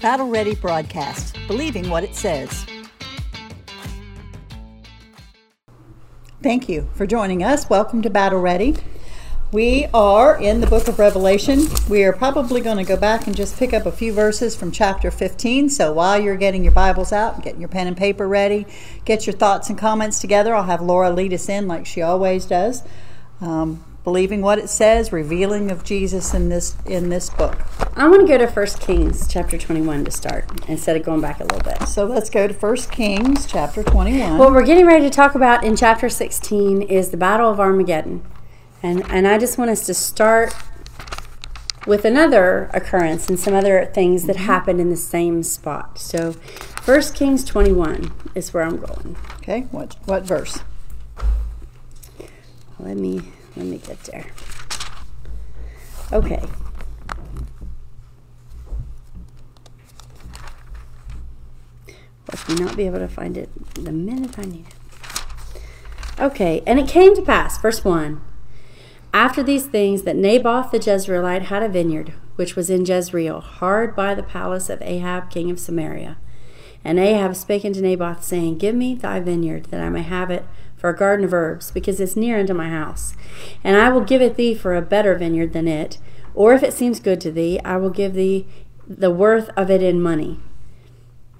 Battle Ready broadcast, believing what it says. Thank you for joining us. Welcome to Battle Ready. We are in the book of Revelation. We are probably going to go back and just pick up a few verses from chapter 15. So while you're getting your Bibles out, getting your pen and paper ready, get your thoughts and comments together, I'll have Laura lead us in like she always does. Um, believing what it says, revealing of Jesus in this in this book. I want to go to 1 Kings chapter 21 to start instead of going back a little bit. So let's go to 1 Kings chapter 21. What we're getting ready to talk about in chapter 16 is the Battle of Armageddon. And, and I just want us to start with another occurrence and some other things that mm-hmm. happened in the same spot. So 1 Kings 21 is where I'm going. Okay, what what verse? Let me let me get there. Okay. Let me not be able to find it the minute I need it. Okay, and it came to pass, verse 1. After these things, that Naboth the Jezreelite had a vineyard, which was in Jezreel, hard by the palace of Ahab king of Samaria. And Ahab spake unto Naboth, saying, Give me thy vineyard, that I may have it for a garden of herbs, because it's near unto my house. And I will give it thee for a better vineyard than it. Or if it seems good to thee, I will give thee the worth of it in money.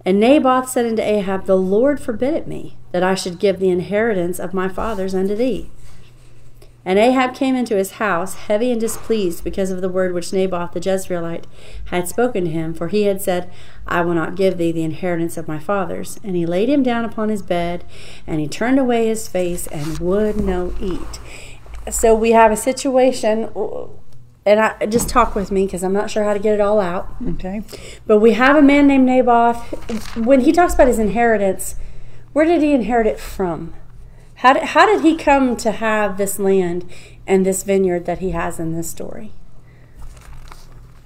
And Naboth said unto Ahab, The Lord forbid it me, that I should give the inheritance of my fathers unto thee. And Ahab came into his house, heavy and displeased because of the word which Naboth the Jezreelite had spoken to him, for he had said, I will not give thee the inheritance of my fathers. And he laid him down upon his bed, and he turned away his face and would no eat. So we have a situation, and I just talk with me because I'm not sure how to get it all out. Okay. But we have a man named Naboth. When he talks about his inheritance, where did he inherit it from? How did, how did he come to have this land and this vineyard that he has in this story?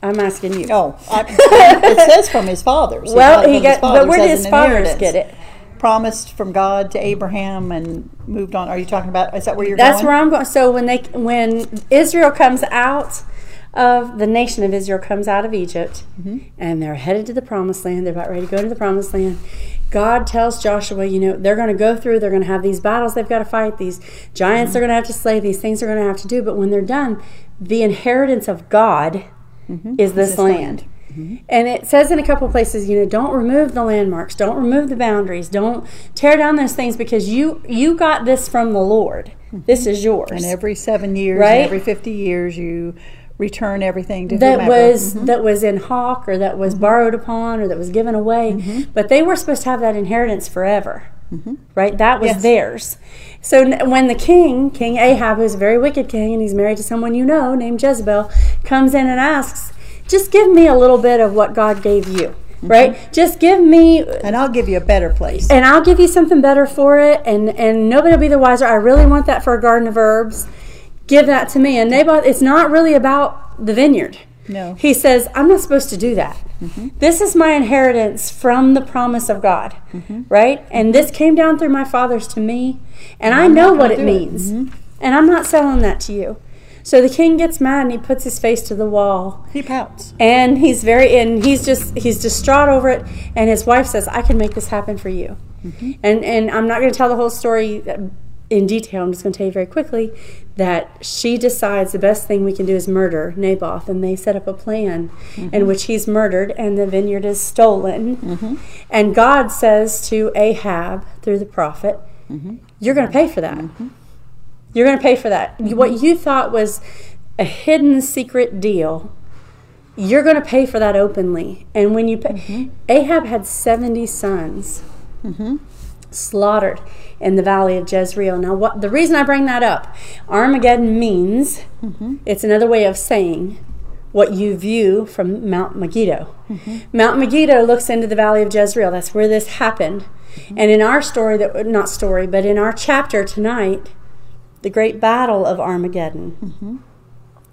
I'm asking you. Oh, I, it says from his fathers. He well, he got, but where did his fathers get it? Promised from God to Abraham and moved on. Are you talking about? Is that where you're That's going? where I'm going. So when they when Israel comes out of the nation of Israel comes out of Egypt, Mm-hmm. and they're headed to the promised land. They're about ready to go to the promised land. God tells Joshua, you know, they're going to go through. They're going to have these battles. They've got to fight these giants. Mm-hmm. They're going to have to slay. These things they're going to have to do. But when they're done, the inheritance of God is this this land. And it says in a couple of places, you know, don't remove the landmarks, don't remove the boundaries, don't tear down those things because you you got this from the Lord. This is yours. And every seven years, Right? and every fifty years, you return everything to that whomever. was mm-hmm. that was in hawk or that was mm-hmm. borrowed upon or that was given away mm-hmm. but they were supposed to have that inheritance forever right that was Yes. theirs so when the king king ahab who's a very wicked king and he's married to someone you know named jezebel comes in and asks just give me a little bit of what god gave you right just give me and I'll give you a better place. and I'll give you something better for it, and and nobody will be the wiser. I really want that for a garden of herbs. Give that to me. And Naboth, it's not really about the vineyard. No. He says, I'm not supposed to do that. Mm-hmm. This is my inheritance from the promise of God, mm-hmm. right? And this came down through my fathers to me, and I know what it do it. means. Mm-hmm. And I'm not selling that to you. So the king gets mad and he puts his face to the wall he pouts. and he's very and he's just he's distraught over it and his wife says i can make this happen for you and and i'm not going to tell the whole story in detail i'm just going to tell you very quickly that she decides the best thing we can do is murder naboth and they set up a plan in mm-hmm. which he's murdered and the vineyard is stolen. Mm-hmm. And god says to ahab through the prophet mm-hmm. you're going to pay for that. You're going to pay for that. What you thought was a hidden secret deal you're going to pay for that openly. And when you pay, Ahab had 70 sons slaughtered in the valley of Jezreel. Now, what the reason I bring that up, Armageddon means mm-hmm. it's another way of saying what you view from Mount Megiddo. Mm-hmm. Mount Megiddo looks into the valley of Jezreel. That's where this happened. Mm-hmm. And in our story, that not story, but in our chapter tonight, the great battle of Armageddon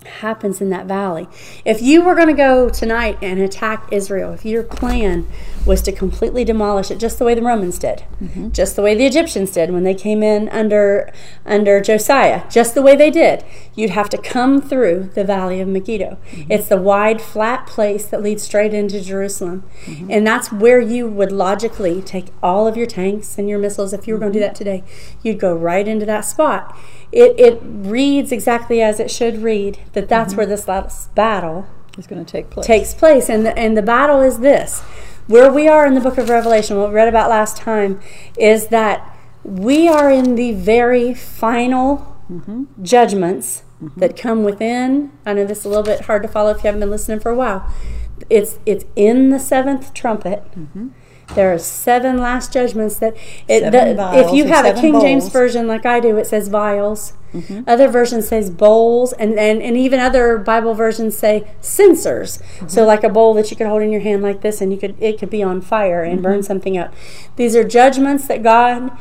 happens in that valley. If you were going to go tonight and attack Israel, if your plan was to completely demolish it just the way the Romans did, Mm-hmm. just the way the Egyptians did when they came in under under Josiah, just the way they did, you'd have to come through the valley of Megiddo. Mm-hmm. It's the wide flat place that leads straight into Jerusalem. Mm-hmm. And that's where you would logically take all of your tanks and your missiles if you were going to do that today. You'd go right into that spot. It, it reads exactly as it should read that that's where this last battle is going to take place. takes place. And the, and the battle is this where we are in the book of Revelation, what we read about last time, is that we are in the very final judgments that come within. I know this is a little bit hard to follow if you haven't been listening for a while. It's it's in the seventh trumpet. There are seven last judgments that it, the, if you have a King James version like I do, it says vials. Mm-hmm. Other versions says bowls, and, and, and even other Bible versions say censers. Mm-hmm. So like a bowl that you could hold in your hand like this, and you could it could be on fire and burn mm-hmm. something up. These are judgments that God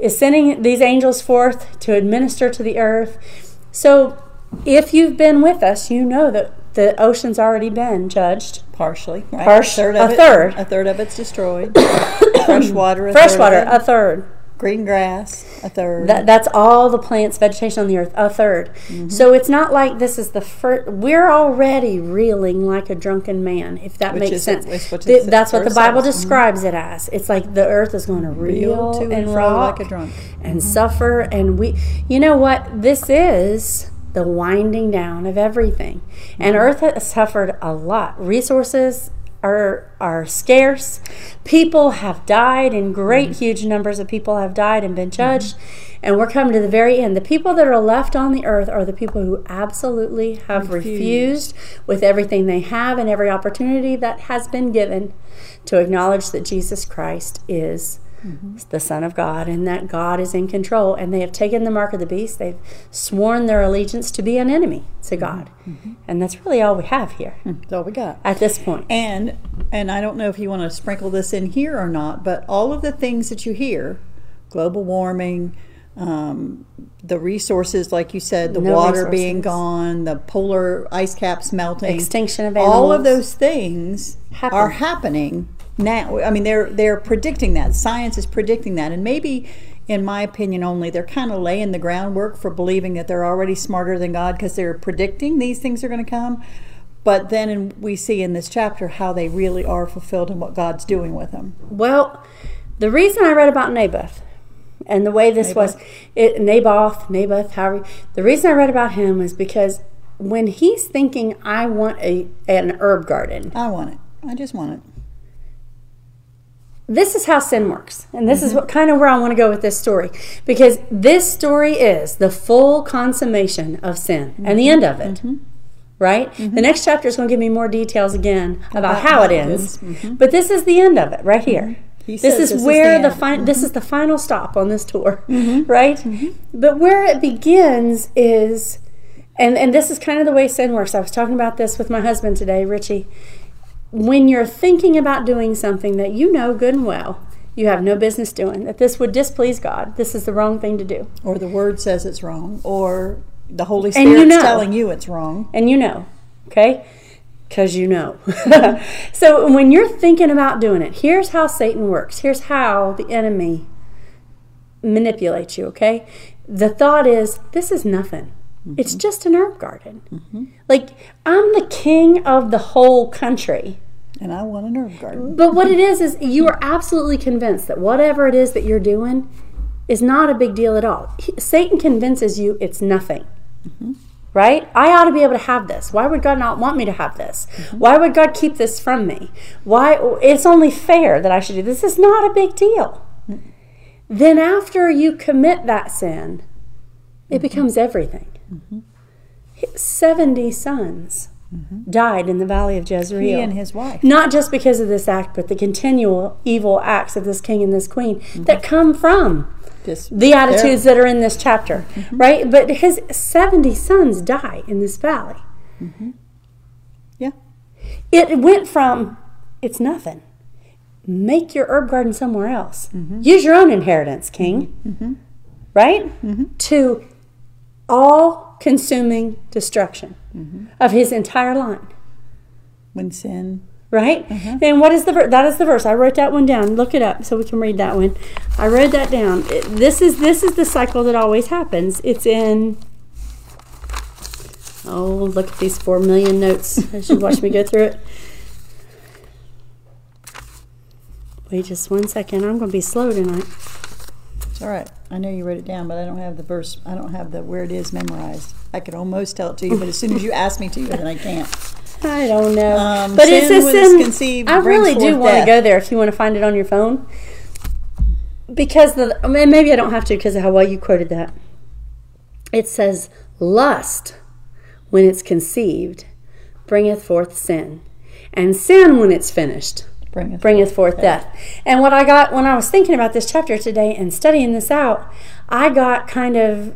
is sending these angels forth to administer to the earth. So if you've been with us, you know that the ocean's already been judged. partially. Right? Partial- third a it, third. A third of it's destroyed. Fresh water. A Freshwater, Third of a third. Green grass. A third. That, that's all the plants, vegetation on the earth, a 3rd Mm-hmm. So it's not like this is the first. We're already reeling like a drunken man, if that Which makes sense. is what it Th- that's what the Bible says. Mhm. describes it as. It's like the earth is going to reel, Reel to and and fro rock like a drunk. and suffer. And we, you know what? This is the winding down of everything. And Mm-hmm. earth has suffered a lot. Resources are are scarce. People have died in great Mm-hmm. huge numbers of people have died and been judged. And we're coming to the very end. The people that are left on the earth are the people who absolutely have Refused. refused with everything they have and every opportunity that has been given to acknowledge that Jesus Christ is the Son of God and that God is in control. And they have taken the mark of the beast. They've sworn their allegiance to be an enemy to mm-hmm. God. Mm-hmm. And that's really all we have here hmm. That's all we got. at this point. And and I don't know if you want to sprinkle this in here or not, but all of the things that you hear, global warming, um, the resources, like you said, the No water being gone, the polar ice caps melting, Extinction of all of those things Happen. are happening now. I mean, they're they're predicting that. Science is predicting that, and maybe. In my opinion, only they're kind of laying the groundwork for believing that they're already smarter than God because they're predicting these things are going to come. But then in, we see in this chapter how they really are fulfilled and what God's doing with them. Well, the reason I read about Naboth and the way this was it, Naboth, Naboth, however, the reason I read about him is because when he's thinking, I want a an herb garden, I want it. I just want it. This is how sin works. And this is mm-hmm. what kind of where I want to go with this story. Because this story is the full consummation of sin and the mm-hmm. end of it. Mm-hmm. Right? The next chapter is going to give me more details again about, About how it ends. ends. But this is the end of it right here. He This is this is where the the, fin- this is the final stop on this tour, right? But where it begins is, and and this is kind of the way sin works. I was talking about this with my husband today, Richie. When you're thinking about doing something that you know good and well you have no business doing, that this would displease God, this is the wrong thing to do, Or the word says it's wrong, or the Holy And you know. telling you it's wrong. and you know, okay? Because you know. so when you're thinking about doing it, here's how Satan works. Here's how the enemy manipulates you, okay? The thought is, this is nothing. It's mm-hmm. just an herb garden. Mm-hmm. Like, I'm the king of the whole country. And I want an herb garden. But what it is, is you are absolutely convinced that whatever it is that you're doing is not a big deal at all. He- Satan convinces you it's nothing. Mm-hmm. Right? I ought to be able to have this. Why would God not want me to have this? Mm-hmm. Why would God keep this from me? Why it's only fair that I should do this. Is not a big deal. Mm-hmm. Then after you commit that sin, it becomes everything. 70 sons died in the valley of Jezreel. He and his wife. Not just because of this act, but the continual evil acts of this king and this queen that come from This, the attitudes that are in this chapter, mm-hmm. right? But his 70 sons die in this valley. Mm-hmm. yeah. It went from, it's nothing. Make your herb garden somewhere else. Mm-hmm. Use your own inheritance, king. Right? To all consuming destruction mm-hmm. of his entire line. When sin. Right? Mm-hmm. Then what is the verse? That is the verse. I wrote that one down. Look it up so we can read that one. I wrote that down. It- this is this is the cycle that always happens. It's in Oh, look at these four million notes as you watch me go through it. Wait just one second. I'm going to be slow tonight. It's all right. I know you wrote it down, but I don't have the verse. I don't have the where it is memorized. I could almost tell it to you, but as soon as you ask me to, then I can't. I don't know. Um, but it's a sin. conceived I really do want to go there if you want to find it on your phone. Because the I mean, maybe I don't have to because of how well you quoted that. It says lust when it's conceived bringeth forth sin, and sin when it's finished Bringeth bringeth forth death. And what I got when I was thinking about this chapter today and studying this out, I got kind of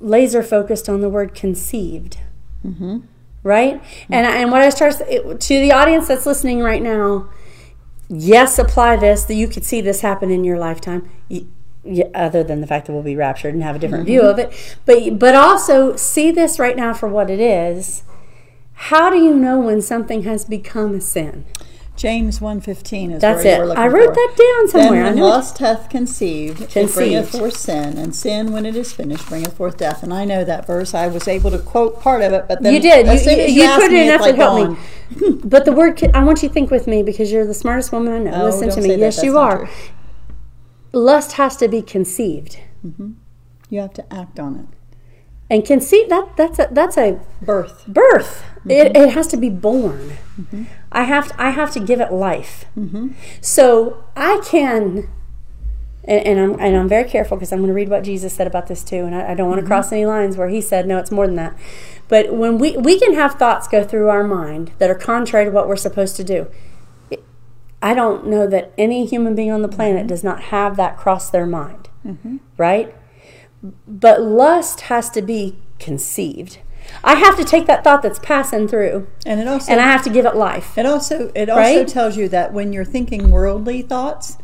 laser focused on the word conceived. Mm-hmm. Right? Mm-hmm. And, and what I start to the audience that's listening right now, yes, apply this, that you could see this happen in your lifetime. Other than the fact that we'll be raptured and have a different view mm-hmm. of it, but but also see this right now for what it is. How do you know when something has become a sin? James 1.15 is That's where it. you were looking I wrote for. that down somewhere. Then I when know it. lust hath conceived, it Conceived. bringeth forth sin, and sin, when it is finished, bringeth forth death. And I know that verse. I was able to quote part of it, but then You did. As You, soon you, as you asked put it enough like to help gone. me. But the word, I want you to think with me because you're the smartest woman I know. Oh, Listen to me. that. Yes, That's you are. true. Lust has to be conceived, mm-hmm. You have to act on it. And conceive that that's a that's a Birth. birth. Mm-hmm. It, it has to be born. I have to, I have to give it life. Mm-hmm. So I can. And, and I'm and I'm very careful because I'm going to read what Jesus said about this too, and I, I don't want Mm-hmm. to cross any lines where he said no, it's more than that. But when we we can have thoughts go through our mind that are contrary to what we're supposed to do. I don't know that any human being on the planet Mm-hmm. does not have that cross their mind, right? But lust has to be conceived. I have to take that thought that's passing through, And it also and I have to give it life. It also it also Right? tells you that when you're thinking worldly thoughts,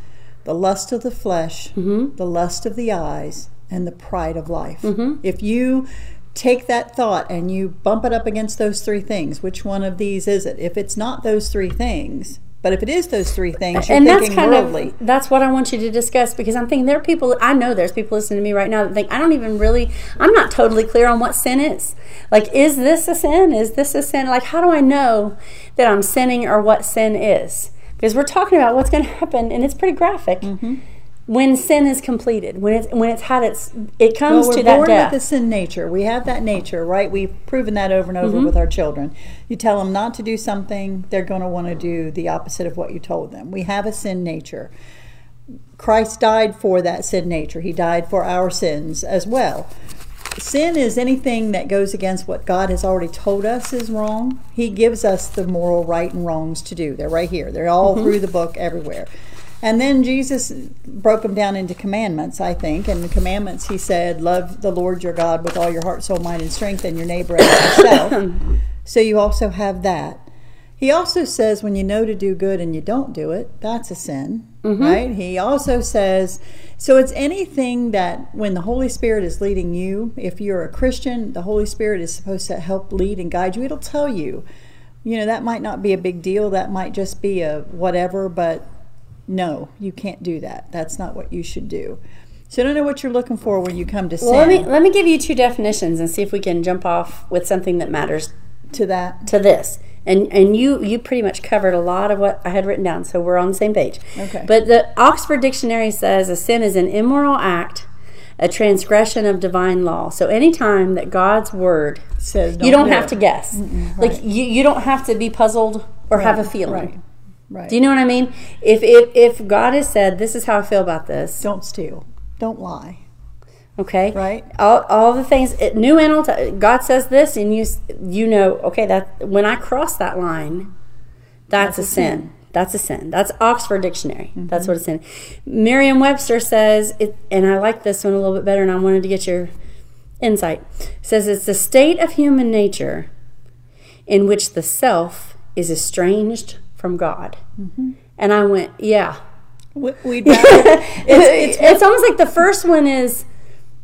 the lust of the flesh, Mm-hmm. the lust of the eyes, and the pride of life. Mm-hmm. If you take that thought and you bump it up against those three things, which one of these is it? If it's not those three things, but if it is those three things, you're and that's thinking kind worldly. of that's what I want you to discuss because I'm thinking there are people I know there's people listening to me right now that think I don't even really I'm not totally clear on what sin is. Like is this a sin? Is this a sin? Like how do I know that I'm sinning or what sin is? Because we're talking about what's going to happen and it's pretty graphic. Mm-hmm. When sin is completed, when it's when it's had its it comes well, to we're born with the sin nature. We have that nature, right? We've proven that over and over Mm-hmm. with our children. You tell them not to do something, they're going to want to do the opposite of what you told them. We have a sin nature. Christ died for that sin nature. He died for our sins as well. Sin is anything that goes against what God has already told us is wrong. He gives us the moral right and wrongs to do. They're right here. They're all through the book everywhere. And then Jesus broke them down into commandments, I think. And the commandments, he said, love the Lord your God with all your heart, soul, mind, and strength, and your neighbor as yourself. so you also have that. He also says when you know to do good and you don't do it, that's a sin, mm-hmm. right? He also says, so it's anything that when the Holy Spirit is leading you, if you're a Christian, the Holy Spirit is supposed to help lead and guide you. It'll tell you, you know, that might not be a big deal. That might just be a whatever, but no, you can't do that. That's not what you should do. So I don't know what you're looking for when you come to well, let sin me let me give you two definitions and see if we can jump off with something that matters to that. to this. And and you you pretty much covered a lot of what I had written down, so we're on the same page. Okay. But the Oxford Dictionary says a sin is an immoral act, a transgression of divine law. So anytime that God's word Says you don't do have it. to guess. Like you, you don't have to be puzzled or have a feeling. Right. Right. Do you know what I mean? If if if God has said this is how I feel about this, don't steal. Don't lie. okay, Right. All, all the things it, new and old. God says this, and you you know, okay, that when I cross that line, that's, a, sin. That's a sin. That's Oxford Dictionary. Mm-hmm. That's what it's in. Merriam-Webster says it, and I like this one a little bit better, and I wanted to get your insight. It says it's the state of human nature in which the self is estranged from God. And I went, yeah. We- We'd rather, It's, it's, almost like the first one is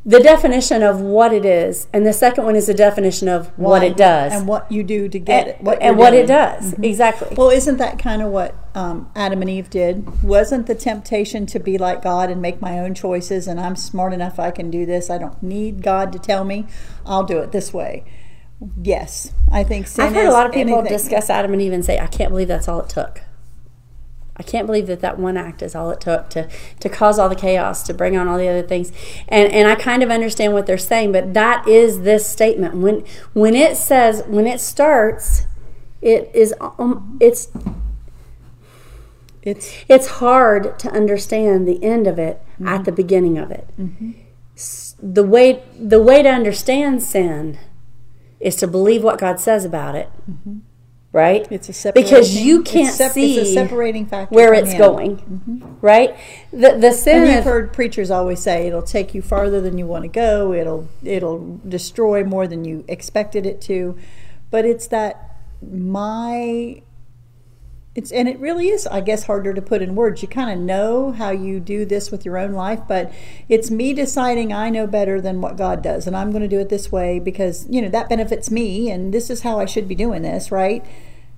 the definition of what it is, and the second one is the definition of what it does and what you do to get and, it, what and what it doing. Mm-hmm. does exactly. Well, isn't that kind of what um, Adam and Eve did? Wasn't the temptation to be like God and make my own choices? And I'm smart enough; I can do this. I don't need God to tell me. I'll do it this way. Yes, I think sin I've heard a lot of people anything- discuss Adam and Eve and say, "I can't believe that's all it took." I can't believe that that one act is all it took to to cause all the chaos, to bring on all the other things, and and I kind of understand what they're saying, but that is this statement when when it says when it starts, it is um, it's It's it's hard to understand the end of it Mm-hmm. at the beginning of it. S- The way the way to understand sin is to believe what God says about it, right? Mm-hmm. it's a separating, because you can't sep- see it's a separating factor where it's Him. going, right? The the sin And you've heard preachers always say it'll take you farther than you want to go. It'll it'll destroy more than you expected it to. But it's that my it's and it really is I guess harder to put in words. You kind of know how you do this with your own life, but it's me deciding I know better than what God does and I'm going to do it this way because, you know, that benefits me and this is how I should be doing this, right?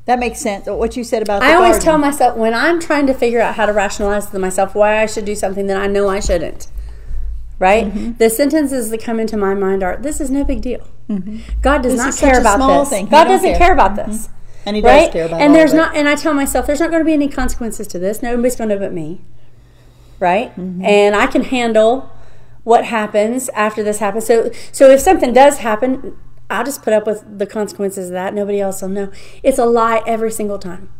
That makes sense. Uh, what you said about I always garden. tell myself when I'm trying to figure out how to rationalize to myself why I should do something that I know I shouldn't. Right? Mm-hmm. The sentences that come into my mind are this is no big deal. Mm-hmm. God does This not care about small this. thing. God doesn't care. care, about mm-hmm. this. And he does Right? care about and there's not and I tell myself there's not going to be any consequences to this. Nobody's going to know but me. Right? Mm-hmm. And I can handle what happens after this happens. So so if something does happen, I'll just put up with the consequences of that. Nobody else will know. It's a lie every single time.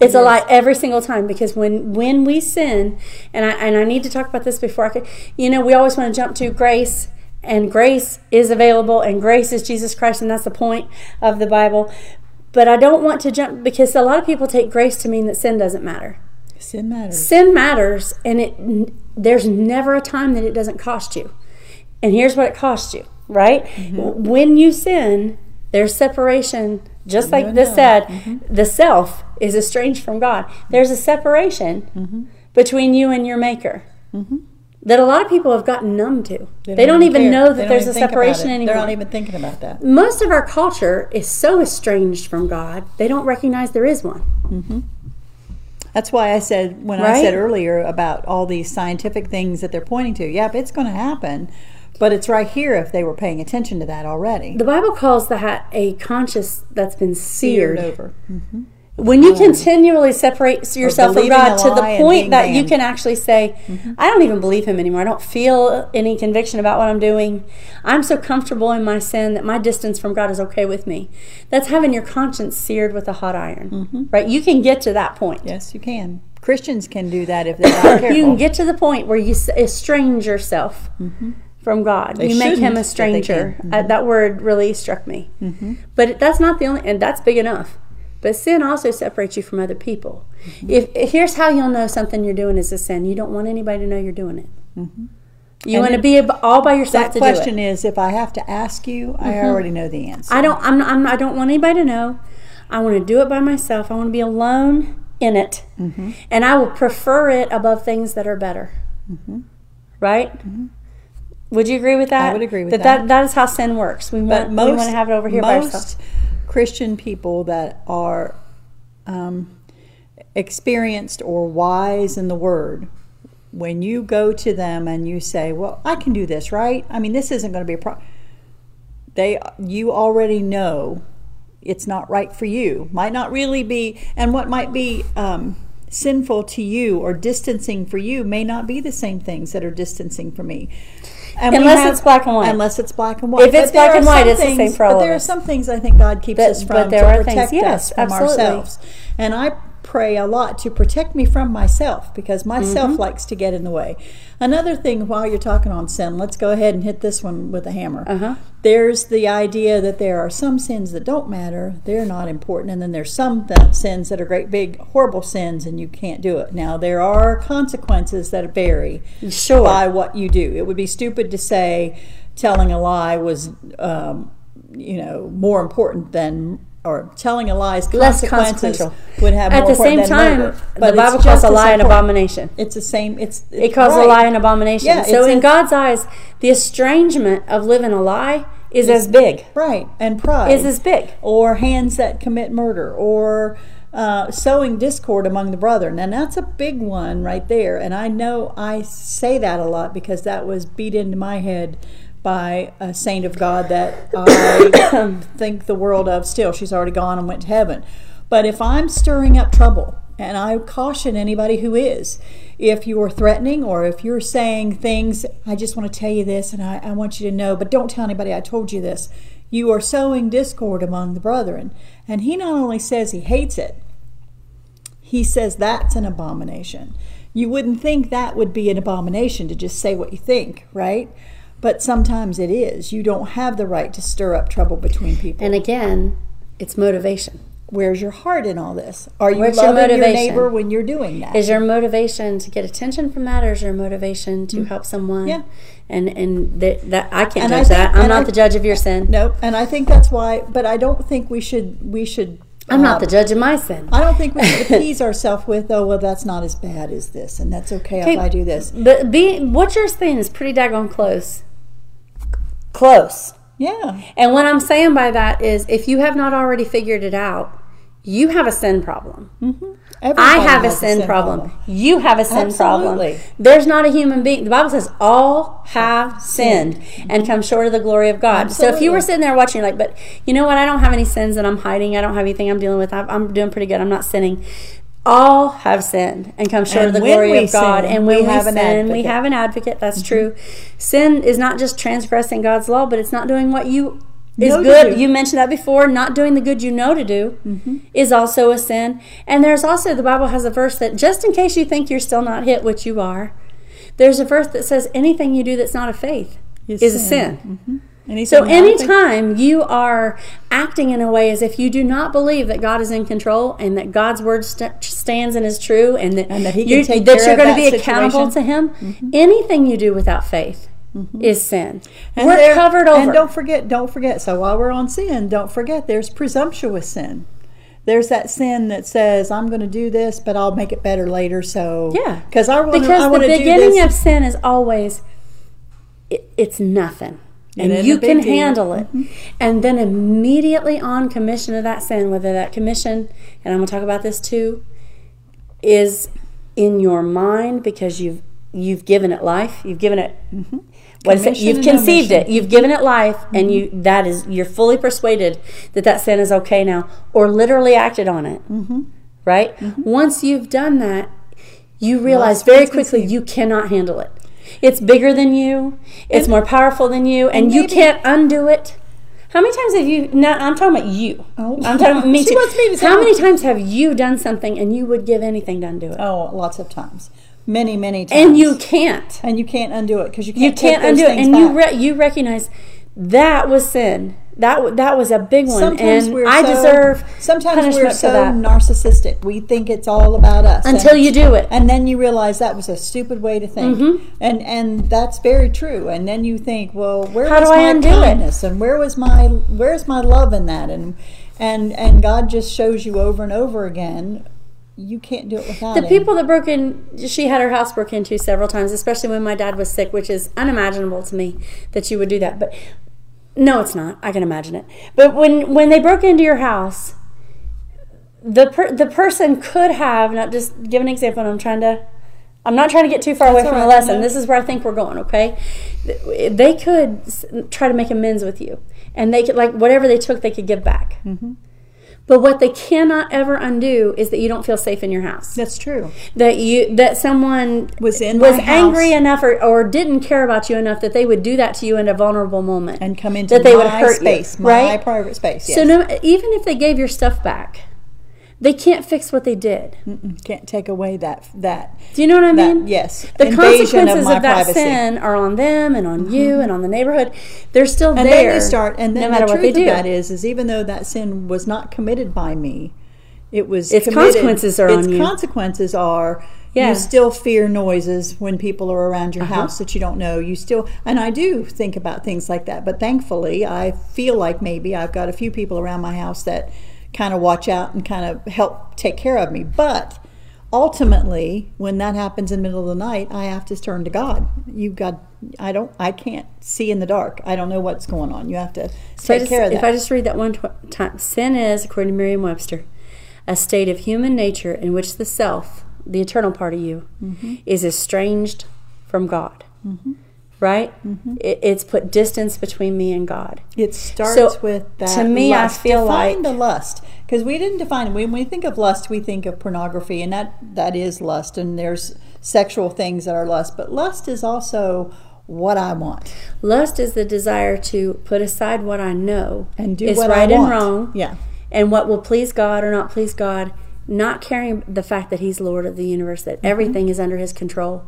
It's a lie every single time because when when we sin, and I and I need to talk about this before I could, you know, we always want to jump to grace, and grace is available, and grace is Jesus Christ, and that's the point of the Bible. But I don't want to jump because a lot of people take grace to mean that sin doesn't matter. Sin matters. Sin matters, and it there's never a time that it doesn't cost you. And here's what it costs you, right? Mm-hmm. When you sin, there's separation. Just like and this God. said, Mm-hmm. the self is estranged from God. There's a separation Mm-hmm. between you and your Maker that a lot of people have gotten numb to. They, don't don't, even know that there's a separation anymore. They're not even thinking about that. Most of our culture is so estranged from God, they don't recognize there is one. Mm-hmm. That's why I said when I said earlier about all these scientific things that they're pointing to. Yep, it's going to happen, but it's right here if they were paying attention to that already. The Bible calls that a conscience that's been seared. over. Mm-hmm. When you oh. continually separate yourself from God to the point that you can actually say, mm-hmm. I don't even believe him anymore. I don't feel any conviction about what I'm doing. I'm so comfortable in my sin that my distance from God is okay with me. That's having your conscience seared with a hot iron. Mm-hmm. Right? You can get to that point. Yes, you can. Christians can do that if they're not careful. You can get to the point where you estrange yourself mm-hmm. from God. They you make him a stranger. Uh, that word really struck me. But that's not the only, and that's big enough. But sin also separates you from other people. Mm-hmm. If here's how you'll know something you're doing is a sin. You don't want anybody to know you're doing it. Mm-hmm. You And want to be all by yourself that to question do it. is, if I have to ask you, I mm-hmm. already know the answer. I don't. I'm, I'm. I don't want anybody to know. I want to do it by myself. I want to be alone in it, and I will prefer it above things that are better. Right? Would you agree with that? I would agree with that. that. That is how sin works. We but want. most we want to have it over here by ourselves. Christian people that are um, experienced or wise in the Word, when you go to them and you say, "Well, I can do this, right? I mean, this isn't going to be a problem." They, you already know it's not right for you. Might not really be, and what might be um, sinful to you or distancing for you may not be the same things that are distancing for me. And Unless it's black and white. Unless it's black and white. If it's But black and white, it's the same for all But there are some things I think God keeps But- us but from there to are protect things- yes, us from absolutely. ourselves. And I pray a lot to protect me from myself because myself Mm-hmm. likes to get in the way. Another thing, while you're talking on sin, let's go ahead and hit this one with a hammer. Uh-huh. There's the idea that there are some sins that don't matter; they're not important, and then there's some th- sins that are great, big, horrible sins, and you can't do it. Now there are consequences that vary Sure. by what you do. It would be stupid to say telling a lie was, um, you know, more important than or telling a lie is Less consequences consequential. would have At more the same than time, murder. But it's Bible calls a lie an abomination. It's the same. It's It calls right. a lie an abomination. Yeah, so in a- God's eyes, the estrangement of living a lie is as big. right and pride Is as big. or hands that commit murder or uh, sowing discord among the brethren and that's a big one right there and i know i say that a lot because that was beat into my head by a saint of god that i think the world of still she's already gone and went to heaven but if i'm stirring up trouble and I caution anybody who is. If you're threatening or if you're saying things, I just want to tell you this and I, I want you to know, but don't tell anybody I told you this. You are sowing discord among the brethren. And he not only says he hates it, he says that's an abomination. You wouldn't think that would be an abomination to just say what you think, right? But sometimes it is. You don't have the right to stir up trouble between people. And again, it's motivation. Where's your heart in all this? Are you your loving your, motivation? neighbor when you're doing that? Is your motivation to get attention from that, or is your motivation to help someone? Yeah. And and th- that I can't And I judge think- that. I'm not I- the judge of your sin. Nope. And I think that's why. But I don't think we should. We should. I'm not uh, the judge of my sin. I don't think we should appease ourselves with, oh well, that's not as bad as this, and that's okay, Okay. if I do this. But be what you're saying is pretty daggone close. Close. Yeah. And what I'm saying by that is, if you have not already figured it out, you have a sin problem. Mm-hmm. I have a has sin, problem. You have a sin Absolutely. problem. There's not a human being. The Bible says all have sinned and come short of the glory of God. So if you were sitting there watching, like, but you know what? I don't have any sins that I'm hiding. I don't have anything I'm dealing with. I'm doing pretty good. I'm not sinning. All have sinned and come short And of the glory of God. sin, and we when we have an sin, we advocate. Mm-hmm. have an advocate. That's true. Sin is not just transgressing God's law, but it's not doing what you is good. Mm-hmm. You mentioned that before. Not doing the good you know to do is also a sin. And there's also the Bible has a verse that just in case you think you're still not hit, which you are, there's a verse that says anything you do that's not of faith is, a sin. And he So said, "Now anytime you are acting in a way as if you do not believe that God is in control and that God's word st- stands and is true and that, And that he can you, take that you're going to be accountable to situation. Mm-hmm. Him, anything you do without faith is sin. And We're covered over. And don't forget, don't forget. So while we're on sin, don't forget there's presumptuous sin. There's that sin that says, "I'm going to do this, but I'll make it better later." So Yeah, because I wanna, because I the want to do beginning of sin is always it, it's nothing, and you can deal. handle it. And then immediately on commission of that sin, whether that commission, and I'm going to talk about this too, is in your mind because you've you've given it life, you've given it. What is it? You've conceived omission. it. You've given it life, and you that is you're fully persuaded that that sin is okay now, or literally acted on it. Mm-hmm. Right. Once you've done that, you realize Lost very quickly conceived. you cannot handle it. It's bigger than you. It's more powerful than you, and, and you can't undo it. How many times have you? No, I'm talking about you. Oh. I'm talking about me She too. wants me to How many times have you done something and you would give anything to undo it, Oh, lots of times, many, many times, and you can't? and you can't undo it because you can't. You can't undo it, and you re- you recognize that was sin. That that was a big one, Sometimes and we're I so, deserve Sometimes we're so narcissistic. We think it's all about us until and, you do it. and then you realize that was a stupid way to think, Mm-hmm. and and that's very true. And then you think, well, where How was do I my undo it? kindness, and where was my where's my love in that, and and and God just shows you over and over again. You can't do it without The Him. people that broke in, she had her house broken into several times, especially when my dad was sick, which is unimaginable to me that you would do that. But no, it's not. I can imagine it. But when when they broke into your house, the per, the person could have not just give an example. And I'm trying to. I'm not trying to get too far away from all the lesson. No. This is where I think we're going. Okay, they could try to make amends with you, and they could like whatever they took, they could give back. Mm-hmm. But what they cannot ever undo is that you don't feel safe in your house That's true. that you that someone Was in was angry enough or, or didn't care about you enough that they would do that to you in a vulnerable moment And come into that they my would hurt space, you, my right? private space. Yes. So no, even if they gave your stuff back, they can't fix what they did. Mm-mm, can't take away that that. Do you know what I That- mean? yes. The consequences of of, that privacy. Mm-hmm. sin are on them and on you and on the neighborhood. They're still and there. then you start and then no matter the what truth they do. of that is is even though that sin was not committed by me it was Its committed- consequences are its on you. Its consequences are Yeah. you still fear noises when people are around your Uh-huh. house that you don't know you still and i do think about things like that but thankfully i feel like maybe i've got a few people around my house that kind of watch out and kind of help take care of me. But ultimately, when that happens in the middle of the night, I have to turn to God. You've got, I don't, I can't see in the dark. I don't know what's going on. You have to So take just- care of that. If. I just read that one tw- time, sin is, according to Merriam-Webster, a state of human nature in which the self, the eternal part of you, Mm-hmm. is estranged from God. Right? Mm-hmm. It, it's put distance between me and God. It starts So, with that. to me, I lust. feel define like- the lust because we didn't define it. When we think of lust, we think of pornography, and that that is lust. And there's sexual things that are lust, but lust is also what I want Lust is the desire to put aside what I know and do is what right I and wrong, Yeah, and what will please God or not please God, not caring the fact that He's Lord of the universe, that everything is under His control.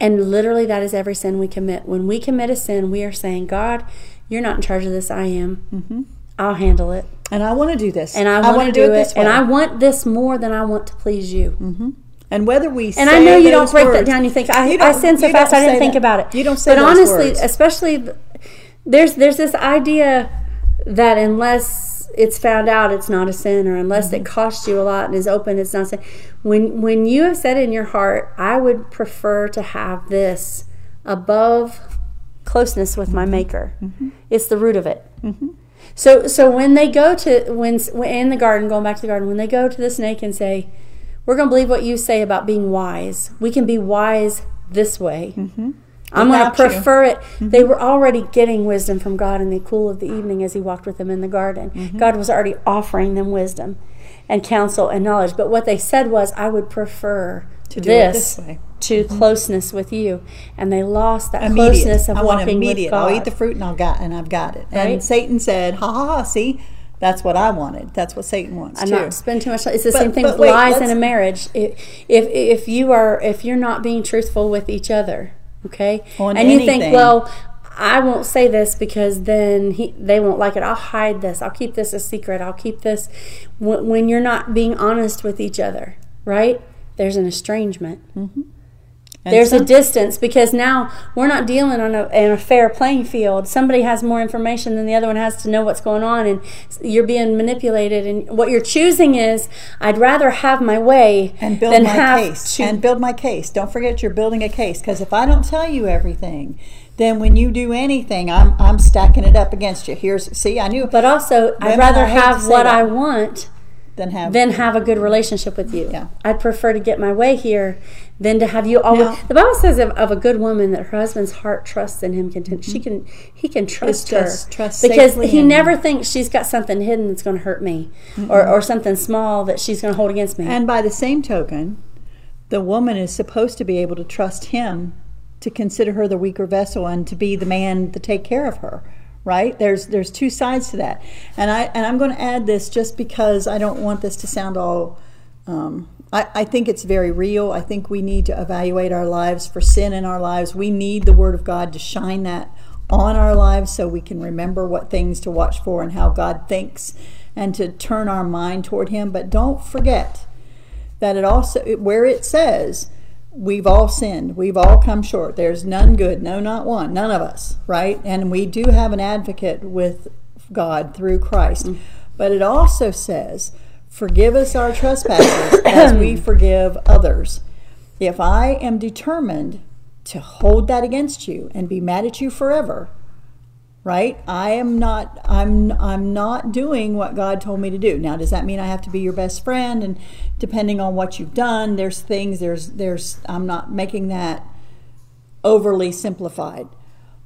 And literally, that is every sin we commit. When we commit a sin, we are saying, God, you're not in charge of this. I am. Mm-hmm. I'll handle it. and I want to do this, And I, want wanna to do, it. this way. and I want this more than I want to please you. and whether we And I know you don't break that down. You think I, You I sin so fast I didn't think that. about it. You don't say But honestly, words. especially there's there's this idea that unless it's found out, it's not a sin, or unless Mm-hmm. it costs you a lot and is open, it's not a sin. When when you have said in your heart, I would prefer to have this above closeness with my Mm-hmm. Maker. It's the root of it. So so when they go to when when in the garden, going back to the garden, when they go to the snake and say, "We're going to believe what you say about being wise. We can be wise this way." I'm going to Without you. prefer it. They mm-hmm. were already getting wisdom from God in the cool of the evening as He walked with them in the garden. Mm-hmm. God was already offering them wisdom and counsel and knowledge. But what they said was, "I would prefer To do it this, this way." to mm-hmm. closeness with you," and they lost that immediate. closeness of I want walking immediate. with God. I'll eat the fruit and I'll got and I've got it. Right? And Satan said, "Ha ha ha! See, that's what I wanted. That's what Satan wants I'm too." not spend too much time. It's the But- same thing with wait, lies in a marriage. If, if if you are if you're not being truthful with each other, okay, On and you think, well, I won't say this because then he, they won't like it. I'll hide this. I'll keep this a secret. I'll keep this. When, when you're not being honest with each other, right? There's an estrangement. Mm-hmm. And There's a distance because now we're not dealing on a, in a fair playing field. Somebody has more information than the other one has to know what's going on, and you're being manipulated. And what you're choosing is, I'd rather have my way and build my case to. and build my case. Don't forget you're building a case because if I don't tell you everything, then when you do anything, I'm I'm stacking it up against you. Here's see, I knew but also, I'd rather I hate to have what that. I want than have than have a good relationship with you. Yeah. I'd prefer to get my way here than to have you always. Now- the Bible says of, of a good woman that her husband's heart trusts in him. Content. She can he can trust her just trust because he never thinks she's got something hidden that's going to hurt me or, or something small that she's going to hold against me. And by the same token, the woman is supposed to be able to trust him to consider her the weaker vessel and to be the man to take care of her. Right? There's there's two sides to that, and I and I'm going to add this just because I don't want this to sound all. Um, I, I think it's very real. I think we need to evaluate our lives for sin in our lives. We need the Word of God to shine that on our lives so we can remember what things to watch for and how God thinks and to turn our mind toward Him. But don't forget that it also where it says we've all sinned we've all come short there's none good no not one none of us right and we do have an advocate with god through christ mm-hmm. but it also says forgive us our trespasses as we forgive others. If i am determined to hold that against you and be mad at you forever right i am not i'm i'm not doing what god told me to do. Now does that mean i have to be your best friend? And depending on what you've done there's things there's there's i'm not making that overly simplified.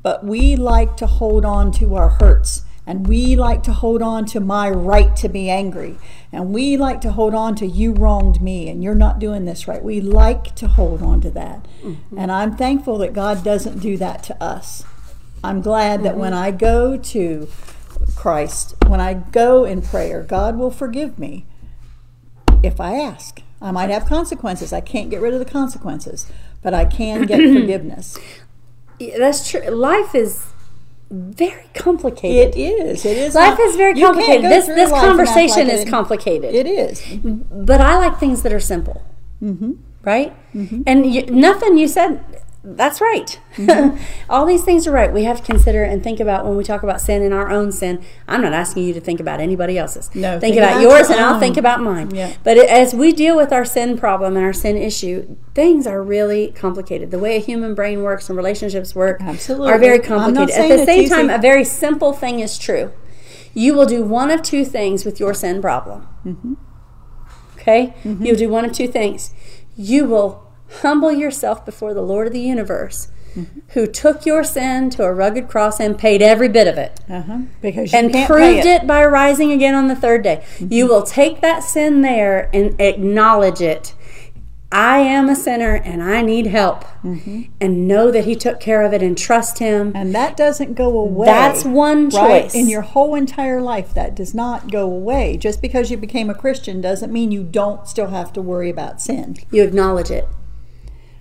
But we like to hold on to our hurts and we like to hold on to my right to be angry and we like to hold on to you wronged me and you're not doing this right we like to hold on to that mm-hmm. and i'm thankful that god doesn't do that to us I'm glad that when mm-hmm. I go to Christ, when I go in prayer, God will forgive me if I ask. I might have consequences. I can't get rid of the consequences, but I can get forgiveness. Yeah, That's true. Life is very complicated. It is. It is. Life is very complicated. This this life and act conversation like is it- complicated. It is. but I like things that are simple. Mm-hmm. Right? And you, nothing you said that's right. Mm-hmm. All these things are right. We have to consider and think about when we talk about sin and our own sin. I'm not asking you to think about anybody else's. No, think, think about, about yours your and I'll think about mine. Yeah. But as we deal with our sin problem and our sin issue, things are really complicated. The way a human brain works and relationships work Absolutely. are very complicated. At the same time, a very simple thing is true. You will do one of two things with your sin problem. Mm-hmm. Okay? You'll do one of two things. You will humble yourself before the Lord of the universe, Mm-hmm. who took your sin to a rugged cross and paid every bit of it. Uh-huh. Because you And proved pay it. by rising again on the third day. Mm-hmm. You will take that sin there and acknowledge it. I am a sinner and I need help. Mm-hmm. And know that He took care of it and trust Him. And that doesn't go away. That's one right? choice. In your whole entire life, that does not go away. Just because you became a Christian doesn't mean you don't still have to worry about sin. you acknowledge it.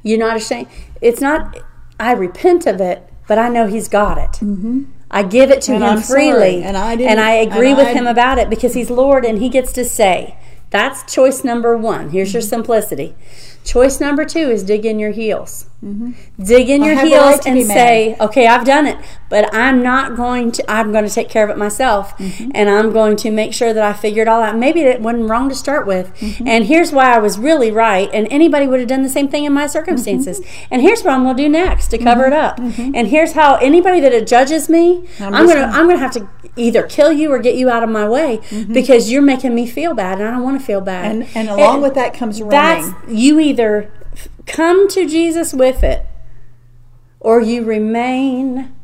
You're not ashamed. It's not, I repent of it, but I know He's got it. Mm-hmm. I give it to And Him I'm sorry, freely. and I and I agree and with I- Him about it because He's Lord and He gets to say. That's choice number one. Here's Mm-hmm. your simplicity. Choice number two is dig in your heels. Dig in your heels right and say, okay, I've done it, but I'm not going to, I'm going to take care of it myself. Mm-hmm. And I'm going to make sure that I figure it all out. Maybe it wasn't wrong to start with. Mm-hmm. And here's why I was really right. And anybody would have done the same thing in my circumstances. Mm-hmm. And here's what I'm going to do next to cover it up. And here's how anybody that judges me, I'm, just going to, gonna- I'm going to have to either kill you or get you out of my way because you're making me feel bad and I don't want to feel bad. Mm-hmm. And and along It- with that comes that's you either come to Jesus with it or you remain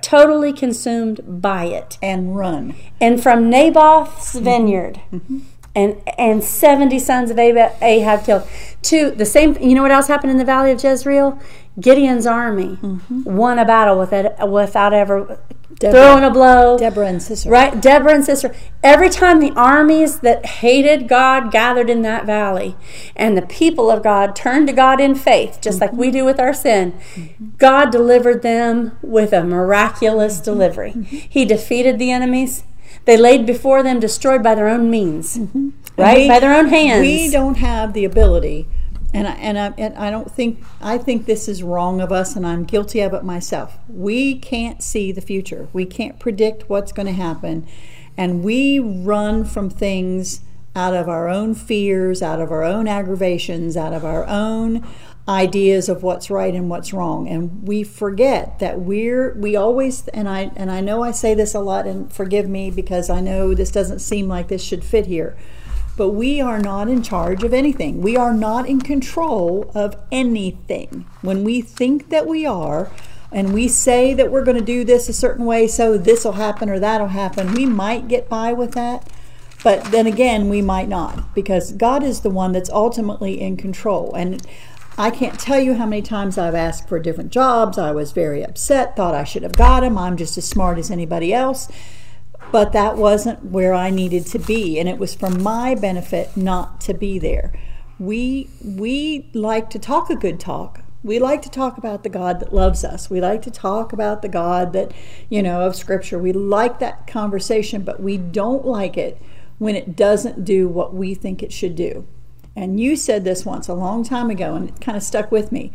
totally consumed by it. and run. And from Naboth's mm-hmm. vineyard mm-hmm. and and 70 sons of Ahab, killed to the same you know what else happened in the valley of Jezreel? Gideon's army mm-hmm. won a battle without, without ever throwing a blow. Deborah and Sisera. Right, Deborah and Sisera. Every time the armies that hated God gathered in that valley, and the people of God turned to God in faith, just like we mm-hmm. do with our sin, mm-hmm. God delivered them with a miraculous mm-hmm. delivery. He defeated the enemies. They laid before them, destroyed by their own means, right, We- by their own hands. We don't have the ability, and I, and I and I don't think I think this is wrong of us, and I'm guilty of it myself. We can't see the future. We can't predict what's going to happen, and we run from things out of our own fears, out of our own aggravations, out of our own ideas of what's right and what's wrong and we forget that we're we always and I and I know I say this a lot and forgive me because I know this doesn't seem like this should fit here but we are not in charge of anything. We are not in control of anything. When we think that we are, and we say that we're going to do this a certain way so this will happen or that'll happen, we might get by with that. But then again, we might not because God is the one that's ultimately in control. And I can't tell you how many times I've asked for different jobs. I was very upset, thought I should have got them. I'm just as smart as anybody else but that wasn't where I needed to be and it was for my benefit not to be there. We we like to talk a good talk. We like to talk about the God that loves us. We like to talk about the God that, you know, of scripture. We like that conversation, but we don't like it when it doesn't do what we think it should do. And you said this once a long time ago and it kind of stuck with me.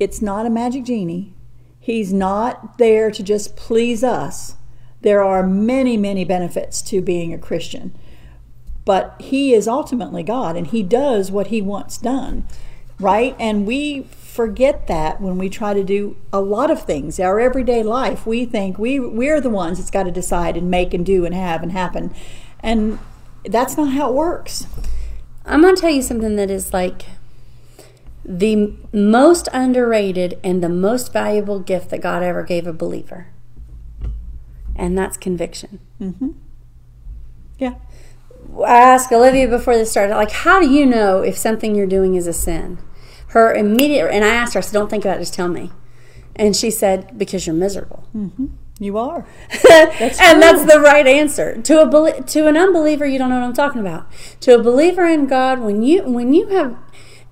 It's not a magic genie. He's not there to just please us there are many, many benefits to being a Christian. But He is ultimately God and He does what He wants done, right? And we forget that when we try to do a lot of things. Our everyday life, we think we, we're the ones that's got to decide and make and do and have and happen. And that's not how it works. I'm going to tell you something that is like the most underrated and the most valuable gift that God ever gave a believer. And that's conviction. Mm-hmm. Yeah. I asked Olivia before this started, like, how do you know if something you're doing is a sin? Her immediate, and I asked her, I said, don't think about it, just tell me. And she said, because you're miserable. Mm-hmm. You are. That's and that's the right answer. To a bel- to an unbeliever, you don't know what I'm talking about. To a believer in God, when you when you have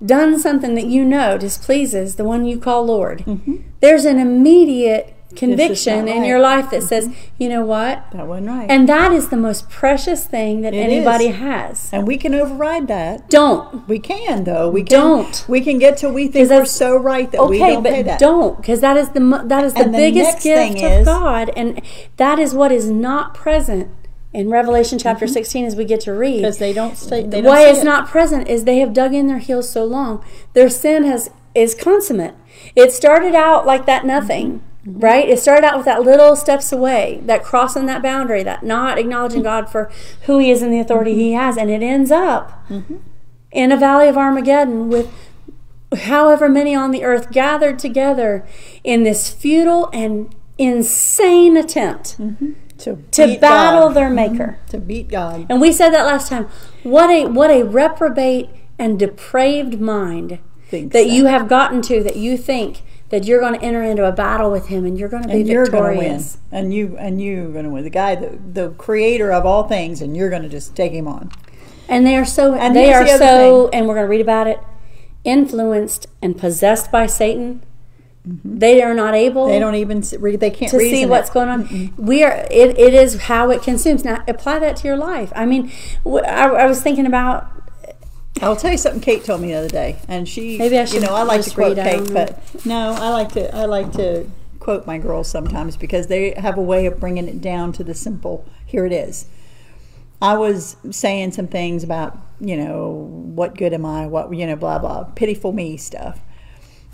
done something that you know displeases the one you call Lord, mm-hmm. there's an immediate conviction in right. your life that says, you know what? That wasn't right. And that is the most precious thing that It anybody is. has. And we can override that. Don't. We can though. We can, Don't. We can get to we think we're so right that we Okay, don't pay but that. don't because that is the that is the And biggest gift of is- God, and that is what is not present in Revelation chapter sixteen as we get to read. because they don't say they don't Why it's it. not present is they have dug in their heels so long. Their sin has is consummate. It started out like that nothing, Mm-hmm. Mm-hmm. right? It started out with that little steps away, that crossing that boundary, that not acknowledging Mm-hmm. God for who He is and the authority mm-hmm. He has, and it ends up mm-hmm. in a valley of Armageddon with however many on the earth gathered together in this futile and insane attempt to, to battle God. their Maker. to beat God. And we said that last time. What a what a reprobate and depraved mind that. you have gotten to that you think that you're going to enter into a battle with him and you're going to be And you're going to win, victorious. and you and you're going to win. The guy, the, the creator of all things, and you're going to just take him on. And they are so And they are the so and we're going to read about it influenced and possessed by Satan. They are not able Mm-hmm. They don't even s- re- they can't to see what's it. going on. We are. It, it is how it consumes. Now apply that to your life. I mean, I, I was thinking about I'll tell you something Kate told me the other day, and she, Maybe I you know, I like to quote Kate, but no, I like to, I like to quote my girls sometimes because they have a way of bringing it down to the simple. Here it is. I was saying some things about, you know, what good am I? What, you know, blah blah, pitiful me stuff,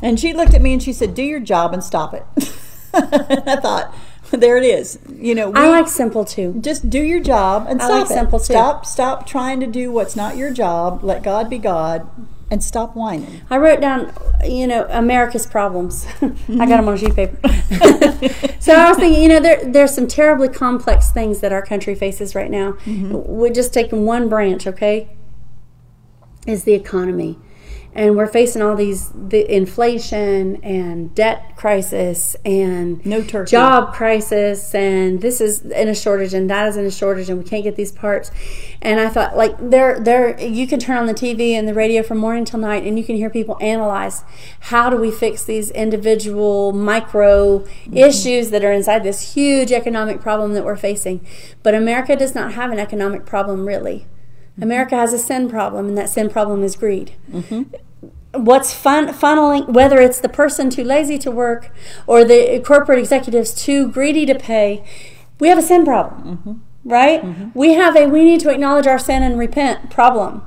and she looked at me and she said, "Do your job and stop it." I thought, there it is. You know, I like simple too. just do your job and I stop like it. simple, too. Stop, stop trying to do what's not your job. Let God be God, and stop whining. I wrote down, you know, America's problems. I got them on a sheet of paper. so I was thinking, you know, there there's some terribly complex things that our country faces right now. Mm-hmm. We're just taking one branch, okay? Is the economy. And we're facing all these the inflation and debt crisis and No turkey. job crisis. And this is in a shortage and that is in a shortage and we can't get these parts. And i thought like there there you can turn on the tv and the radio from morning till night and you can hear people analyze how do we fix these individual micro mm-hmm. issues that are inside this huge economic problem that we're facing. But america does not have an economic problem really. Mm-hmm. America has a sin problem and that sin problem is greed mm-hmm. What's fun, funneling, whether it's the person too lazy to work or the corporate executives too greedy to pay, we have a sin problem, right? We have a we need to acknowledge our sin and repent problem.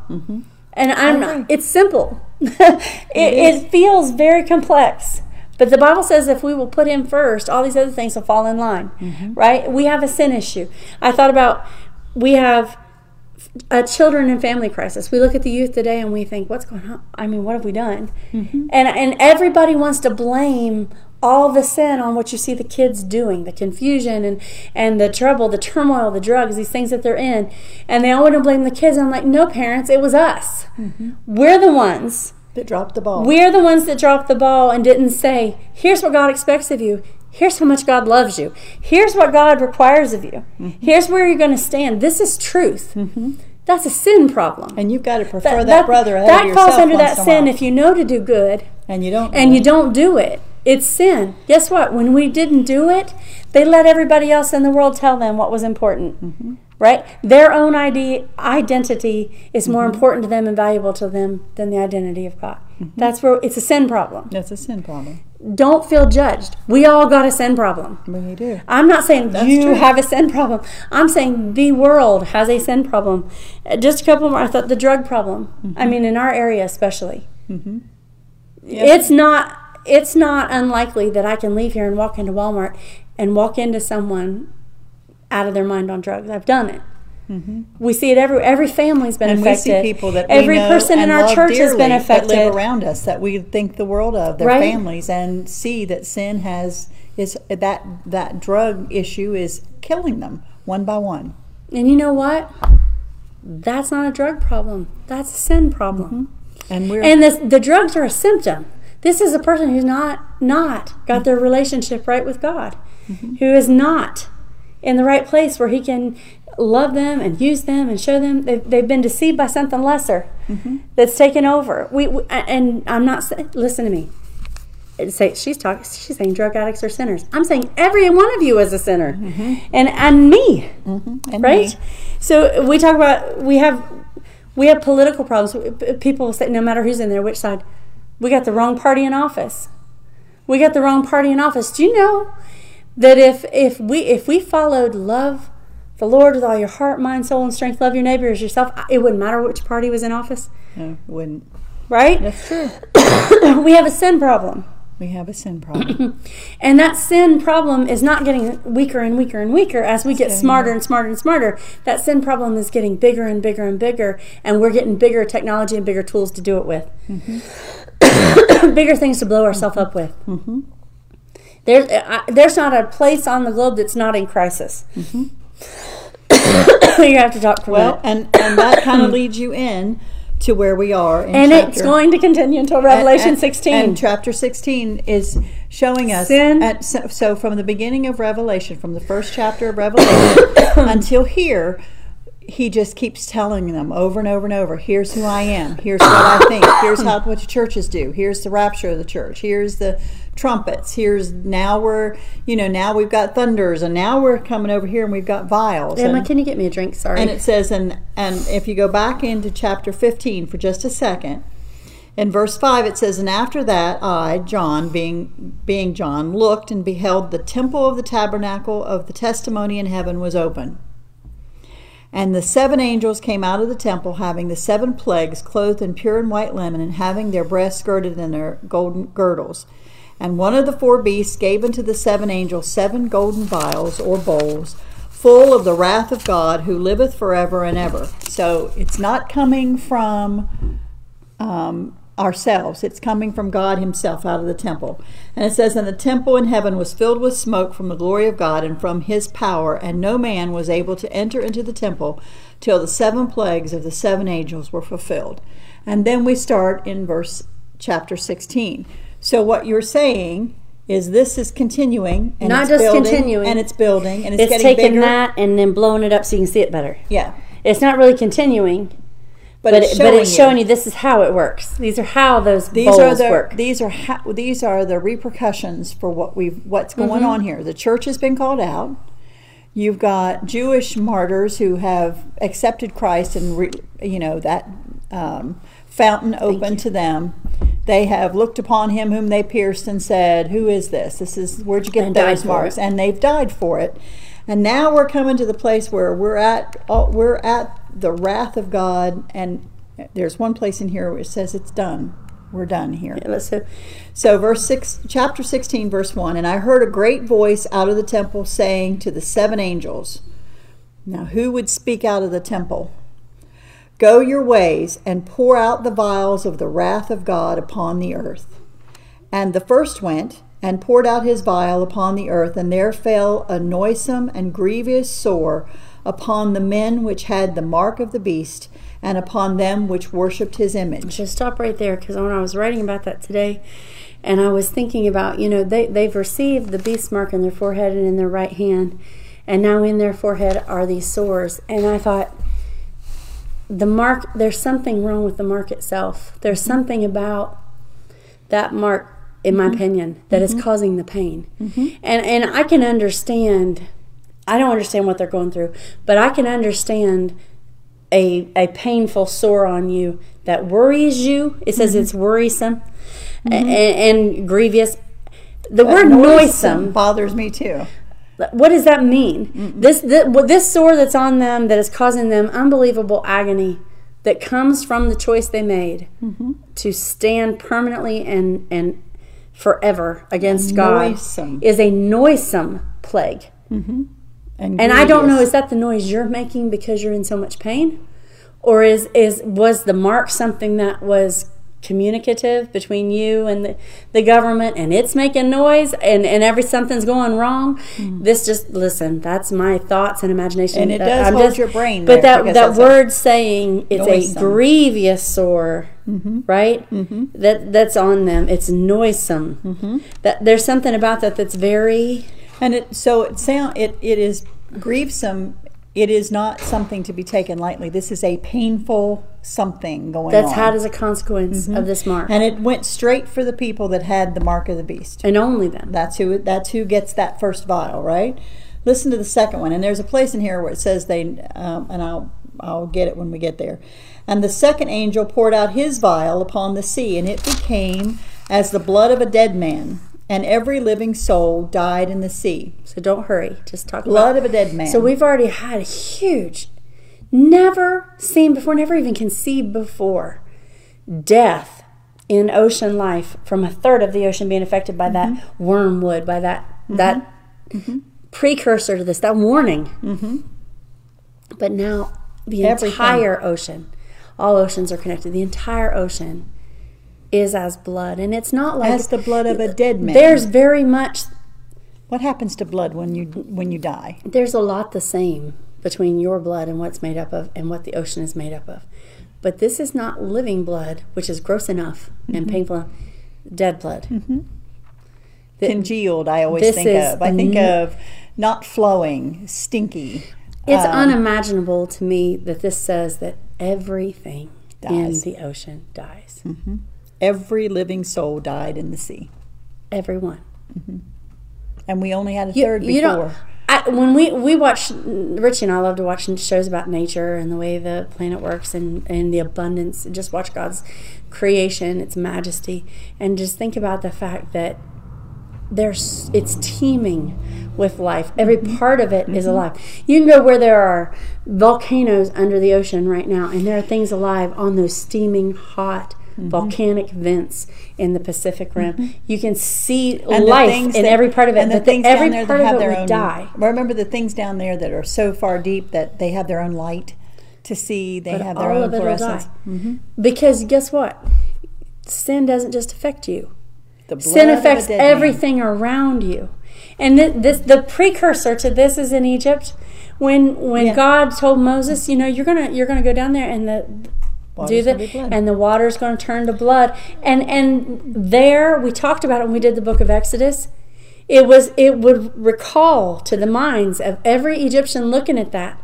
And I'm not, it's simple. it, it feels very complex. But the Bible says if we will put him first, all these other things will fall in line, right? We have a sin issue. I thought about we have a children and family crisis. We look at the youth today and we think, what's going on? I mean, what have we done? Mm-hmm. And and everybody wants to blame all the sin on what you see the kids doing, the confusion and and the trouble, the turmoil, the drugs, these things that they're in, and they all want to blame the kids. I'm like, no, parents, it was us. Mm-hmm. We're the ones. That dropped the ball. We're the ones that dropped the ball and didn't say, here's what God expects of you. Here's how much God loves you. Here's what God requires of you. Here's where you're going to stand. This is truth. That's a sin problem. and you've got to prefer that, brother ahead that of yourself falls under that sin if you know to do good and you don't. and you don't do it. It's sin. Guess what? When we didn't do it, they let everybody else in the world tell them what was important. Mm-hmm. Right? Their own ID, identity is more Mm-hmm. important to them and valuable to them than the identity of God. Mm-hmm. That's where it's a sin problem. That's a sin problem. Don't feel judged. We all got a sin problem. You do. I'm not saying That's you true. have a sin problem. I'm saying the world has a sin problem. Uh, Just a couple more. I thought the drug problem. Mm-hmm. I mean, in our area especially, it's not. It's not unlikely that I can leave here and walk into Walmart and walk into someone out of their mind on drugs. I've done it. Mm-hmm. We see it every every family's been Mm-hmm. And affected. we see people that every we know person in our church has been affected. that live around us that we think the world of their Right. families and see that sin has is that that drug issue is killing them one by one. And you know what? That's not a drug problem. That's a sin problem. Mm-hmm. And we're And the, the drugs are a symptom. This is a person who's not not got their mm-hmm. relationship right with God, who is not in the right place where He can love them and use them and show them. They've, they've been deceived by something lesser mm-hmm. that's taken over. We, we and I'm not. Listen to me. say she's talking she's saying drug addicts are sinners. I'm saying every one of you is a sinner. Mm-hmm. And and me. Mm-hmm. And right? me. so we talk about we have we have political problems. People say no matter who's in there which side? We got the wrong party in office. We got the wrong party in office. Do you know that if if we if we followed love the lord with all your heart mind soul and strength love your neighbor as yourself it wouldn't matter which party was in office No, wouldn't. right That's true. we have a sin problem We have a sin problem. And that sin problem is not getting weaker and weaker and weaker as we get smarter and smarter and smarter. That sin problem is getting bigger and bigger and bigger, and we're getting bigger technology and bigger tools to do it with. bigger things to blow ourselves up with. There's, uh, there's not a place on the globe that's not in crisis. you have to talk well, and, and that kind of leads you in to where we are. In And chapter, it's going to continue until Revelation and- 16. And chapter 16 is showing us. Sin. At, so, so from the beginning of Revelation, from the first chapter of Revelation until here, he just keeps telling them over and over and over here's who I am, here's what I think, here's how what the churches do, here's the rapture of the church, here's the trumpets, here's now we're, you know, now we've got thunders, and now we're coming over here and we've got vials. Emma, and- can you get me a drink? Sorry. and it says, and and if you go back into chapter 15 for just a second, in verse 5 it says, And after that I, John, being being John, looked and beheld the temple of the tabernacle of the testimony in heaven was open. And the seven angels came out of the temple, having the seven plagues, clothed in pure and white linen, and having their breasts girded in their golden girdles. And one of the four beasts gave unto the seven angels seven golden vials or bowls, full of the wrath of God, who liveth forever and ever. So it's not coming from um, ourselves. It's coming from God Himself out of the temple. And it says, And the temple in heaven was filled with smoke from the glory of God and from His power, and no man was able to enter into the temple till the seven plagues of the seven angels were fulfilled. And then we start in verse chapter 16. So what you're saying is this is continuing and Not it's just building, continuing. and it's building and it's, it's getting taking bigger. that and then blowing it up so you can see it better. Yeah. It's not really continuing, But, but, it's it- showing but it's showing you. this is how it works. These are how those these are the work. these are ha- these are the repercussions for what we've what's going Mm-hmm. on here. The church has been called out. You've got Jewish martyrs who have accepted Christ and re, you know that um, fountain open to them. They have looked upon him whom they pierced and said, "Who is this? This is where'd you get And those marks?" And they've died for it. And now we're coming to the place where we're at we're at the wrath of God and there's one place in here where it says it's done. We're done here. Yeah, so So verse 6 chapter 16 verse 1 and I heard a great voice out of the temple saying to the seven angels Now who would speak out of the temple Go your ways and pour out the vials of the wrath of God upon the earth. And the first went and poured out his vial upon the earth and there fell a noisome and grievous sore upon the men which had the mark of the beast and upon them which worshipped his image. Just stop right there because when I was writing about that today, and I was thinking about you know they they've received the beast mark in their forehead and in their right hand, and now in their forehead are these sores, and I thought the mark there's something wrong with the mark itself. There's mm-hmm. something about that mark, in my mm-hmm. opinion, that is mm-hmm. causing the pain, and and I can understand. I don't understand what they're going through, but I can understand a, a painful sore on you that worries you. It says it's worrisome a- and, and grievous. The word noisome. bothers me too What does that mean? This, this this sore that's on them that is causing them unbelievable agony that comes from the choice they made to stand permanently and and forever against God is a noisome plague. and, And I don't know, is that the noise you're making because you're in so much pain? Or is is was the mark something that was communicative between you and the, the government and it's making noise and, and every something's going wrong? This just listen, that's my thoughts and imagination. And it Uh, does I'm hold your brain But that that word saying it's a grievous sore, right? Mm-hmm. That that's on them. It's noisome. Mm-hmm. That there's something about that that's very and it so it sound it, it is grievesome it is not something to be taken lightly. This is a painful something going That's on. had as a consequence of this mark. and it went straight for the people that had the mark of the beast. And only them. That's who that's who gets that first vial, right? Listen to the second one, and there's a place in here where it says they, um, and I'll I'll get it when we get there. And the second angel poured out his vial upon the sea, and it became as the blood of a dead man, and every living soul died in the sea. So don't hurry. Just talk Blood about of a dead man. So we've already had a huge, never seen before, never even conceived before, death in ocean life from a third of the ocean being affected by Mm-hmm. that wormwood, by that that precursor to this, that warning. Mm-hmm. But now the Everything. entire ocean, all oceans are connected. The entire ocean is as blood, and it's not like as the blood of a dead man. there's very much what happens to blood when you when you die? there's a lot the same between your blood and what's made up of and what the ocean is made up of. But this is not living blood, which is gross enough Mm-hmm. and painful. enough. Dead blood. The- Congealed, I always think of. I think n- of not flowing, stinky. It's um, unimaginable to me that this says that everything Dies. in the ocean dies. Every living soul died in the sea, Everyone. Mm-hmm. and we only had a You, third you before. don't. I, when we we watch Richie and I love to watch shows about nature and the way the planet works and and the abundance. Just watch God's creation, its majesty, and just think about the fact that there's it's teeming with life. Every mm-hmm. part of it is mm-hmm. alive. You can go where there are volcanoes under the ocean right now, and there are things alive on those steaming hot. Mm-hmm. Volcanic vents in the Pacific Rim. Mm-hmm. You can see And life things in that- every part of it. and the but the- things every down there part that have their own. die. Remember the things down there that are so far deep that they have their own light to see. They But have their own of it will fluorescence. die. Because guess what? Sin doesn't just affect you. The blood Sin affects dead man. everything around you. And thi- this, the precursor to this is in Egypt, when when Yeah. God told Moses, you know, you're gonna you're gonna go down there and the Water's do that, blood. and the water's going to turn to blood. And and there we talked about it when we did the book of Exodus. It was it would recall to the minds of every Egyptian looking at that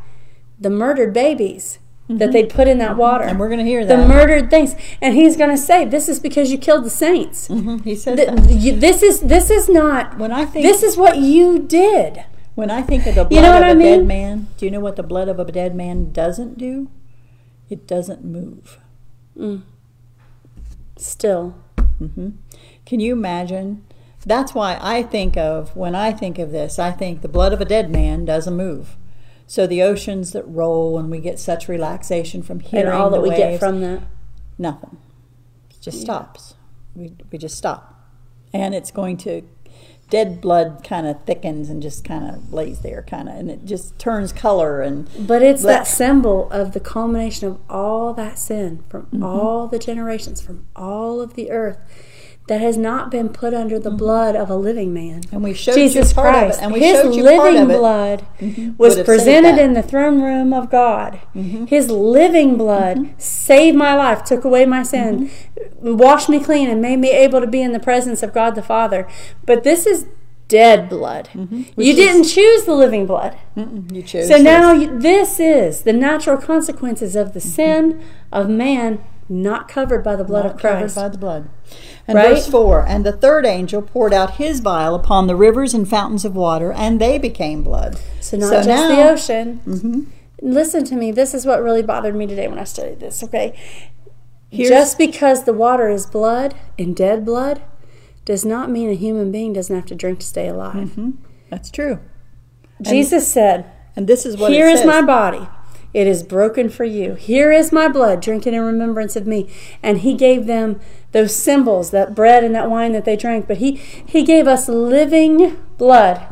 the murdered babies that they'd put in that water. Mm-hmm. And we're going to hear the murdered things. And he's going to say, "This is because you killed the saints. Mhm, He Th- that. you- This is this is not. When I think This is what you did." when I think of the blood You know of what a dead man, do you know what the blood of a dead man doesn't do? It doesn't move. Mm. Still, mm-hmm. Can you imagine? That's why I think of when I think of this, I think the blood of a dead man doesn't move. So the oceans that roll and we get such relaxation from hearing and all that we waves, get from that. nothing. It just stops. We we just stop, and it's going to dead blood kind of thickens and just kind of lays there, kind of, and it just turns color and But it's that symbol of the culmination of all that sin from Mm-hmm. all the generations, from all of the earth that has not been put under Mm-hmm. the blood of a living man. and we showed Jesus you part Christ. of it, and we His showed you part living of it. Mm-hmm. blood was presented. Mm-hmm. in the throne room of God. His living blood saved my life, took away my sin, Mm-hmm. washed me clean, and made me able to be in the presence of God the Father. But this is dead blood. You Mm-hmm. Which is- didn't choose the living blood. You chose. So this. now you, this is the natural consequences of the sin of man not covered by the blood Not of covered Christ. by the blood. And Right? verse 4 And the third angel poured out his vial upon the rivers and fountains of water, and they became blood. So not So just now- the ocean. Mhm. Listen to me. This is what really bothered me today when I studied this. Okay, Here's- just because the water is blood and dead blood does not mean a human being doesn't have to drink to stay alive. Mhm. That's true. Jesus said, And this is what Here is my body. It is broken for you. Here is my blood. Drink it in remembrance of me. And he gave them those symbols, that bread and that wine that they drank. But he, he gave us living blood.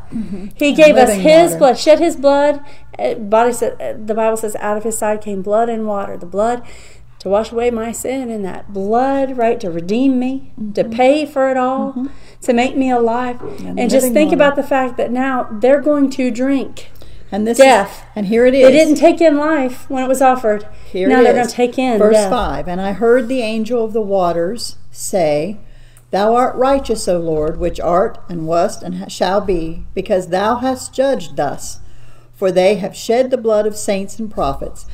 He gave us his water. blood, shed his blood. Uh, Body said, uh, the Bible says, out of his side came blood and water. The blood to wash away my sin, and that blood, right, to redeem me, to pay for it all, to make me alive. And And, just think water. about the fact that now they're going to drink and this death. Is, and here it is. they didn't take in life when it was offered. Here now it they're going to take in Verse death. 5 And I heard the angel of the waters say, Thou art righteous, O Lord, which art and wast and shall be, because thou hast judged thus. for they have shed the blood of saints and prophets,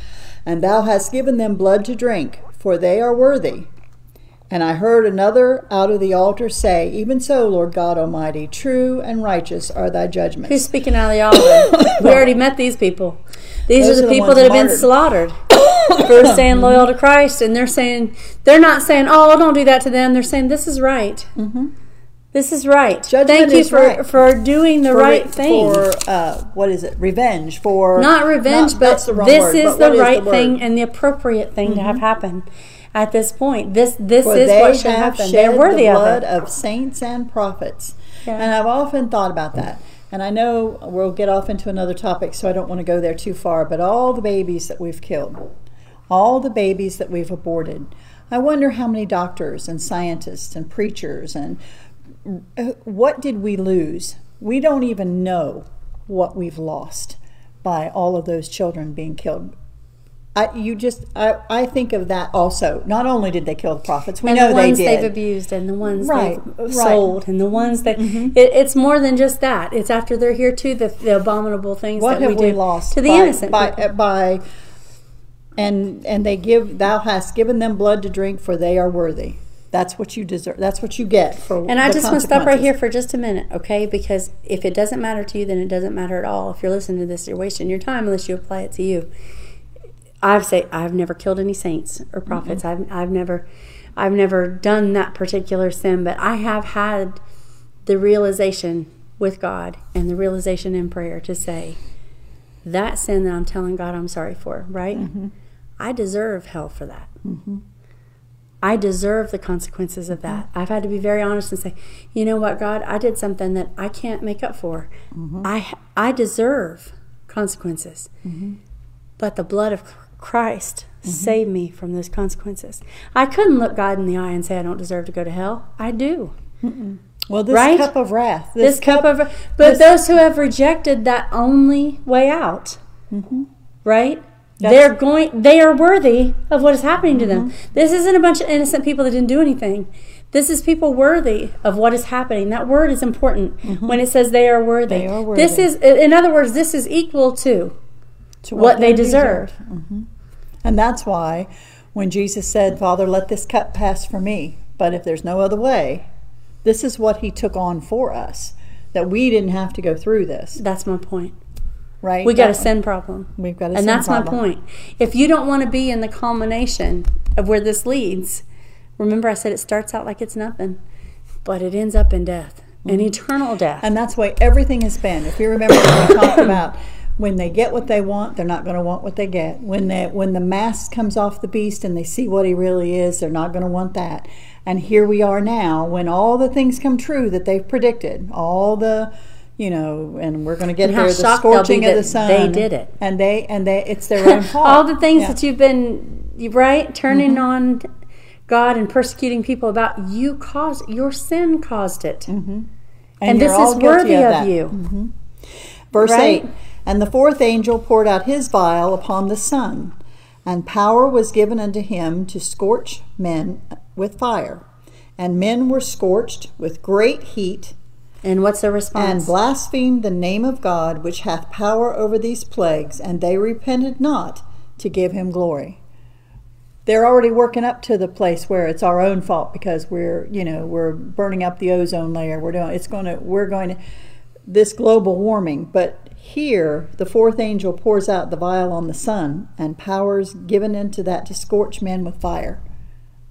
and thou hast given them blood to drink, for they are worthy. And I heard another out of the altar say, Even so, Lord God Almighty, true and righteous are thy judgments. Who's speaking out of the altar? we already met these people. These are are the the people that have been martyred. slaughtered for staying loyal to Christ, and they're saying they're not saying, "Oh, don't do that to them." They're saying, "This is right. This is right. Judgment Thank you for right. for doing the For right thing." For, uh, what is it? Revenge. For. not revenge, not- but the this word, is but the right word? thing and the appropriate thing to have happen at this point. This this For is what should happen. They're worthy the of blood it. of saints and prophets. Yeah. And I've often thought about that. And I know we'll get off into another topic, so I don't want to go there too far. But all the babies that we've killed, all the babies that we've aborted, I wonder how many doctors and scientists and preachers and uh, what did we lose? We don't even know what we've lost by all of those children being killed. I, you just, I, I think of that also. Not only did they kill the prophets, we and know the ones they've abused and the ones Right, they've right. Mm-hmm. sold and the ones that it, it's more than just that it's after they're here too the, the abominable things what that have we, we, do lost to the by, innocent by, uh, by and and they give thou hast given them blood to drink for they are worthy that's what you deserve that's what you get for and I just want to stop right here for just a minute, okay? Because if it doesn't matter to you, then it doesn't matter at all. If you're listening to this, you're wasting your time unless you apply it to you. I've say I've never killed any saints or mm-hmm. prophets. I've I've never I've never done that particular sin, but I have had the realization with God and the realization in prayer to say that sin that I'm telling God I'm sorry for, right? Mm-hmm. I deserve hell for that. Mm-hmm. I deserve the consequences of that. I've had to be very honest and say, you know what, God, I did something that I can't make up for. I I deserve consequences, but the blood of Christ save me from those consequences. I couldn't look God in the eye and say I don't deserve to go to hell. I do. well this right? cup of wrath This, cup, of, but this- those who have rejected that only way out, right? That's- They're going. They are worthy of what is happening to them. Mm-hmm. This isn't a bunch of innocent people that didn't do anything. This is people worthy of what is happening. That word is important when it says they are worthy. Mm-hmm. They are This is, in other words, this is equal to to what they deserve. And that's why when jesus said father let this cup pass for me but if there's no other way this is what he took on for us that we didn't have to go through this That's my point. right We got a sin problem. we've got a sin problem. and that's my point. If you don't want to be in the culmination of where this leads, remember I said it starts out like it's nothing, but it ends up in death, an mm-hmm. eternal death. And that's why everything has been. If you remember when we talked about when they get what they want, they're not going to want what they get. When they, when the mask comes off the beast and they see what he really is, they're not going to want that. And here we are now, when all the things come true that they've predicted, all the, you know, and we're going to get And there, the shocked they'll be scorching of the sun. they did it. and they and they, it's their own fault. All the things Yeah. Mm-hmm. that you've been you- right turning on God and persecuting people about, you caused your sin caused it, and, and this is worthy of, that. you. Verse Right? 8 And the fourth angel poured out his vial upon the sun, and power was given unto him to scorch men with fire. And men were scorched with great heat, And what's the response? and blasphemed the name of God, which hath power over these plagues, and they repented not to give him glory. They're already working up to the place where it's our own fault because we're, you know, we're burning up the ozone layer. We're doing it's going to we're going to this global warming, but here the fourth angel pours out the vial on the sun and powers given into that to scorch men with fire.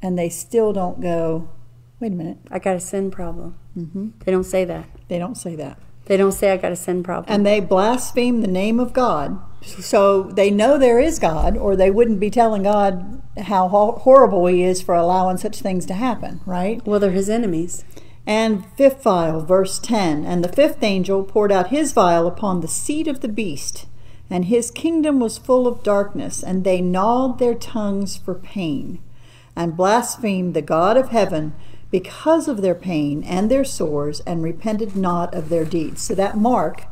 And they still don't go, wait a minute. I got a sin problem. Mm-hmm. They don't say that. They don't say that. They don't say I got a sin problem. and they blaspheme the name of God. So they know there is God, or they wouldn't be telling God how horrible He is for allowing such things to happen, right? well, they're his enemies. And fifth vial, verse 10 And the fifth angel poured out his vial upon the seat of the beast, and his kingdom was full of darkness, and they gnawed their tongues for pain, and blasphemed the God of heaven because of their pain and their sores, and repented not of their deeds. So that mark,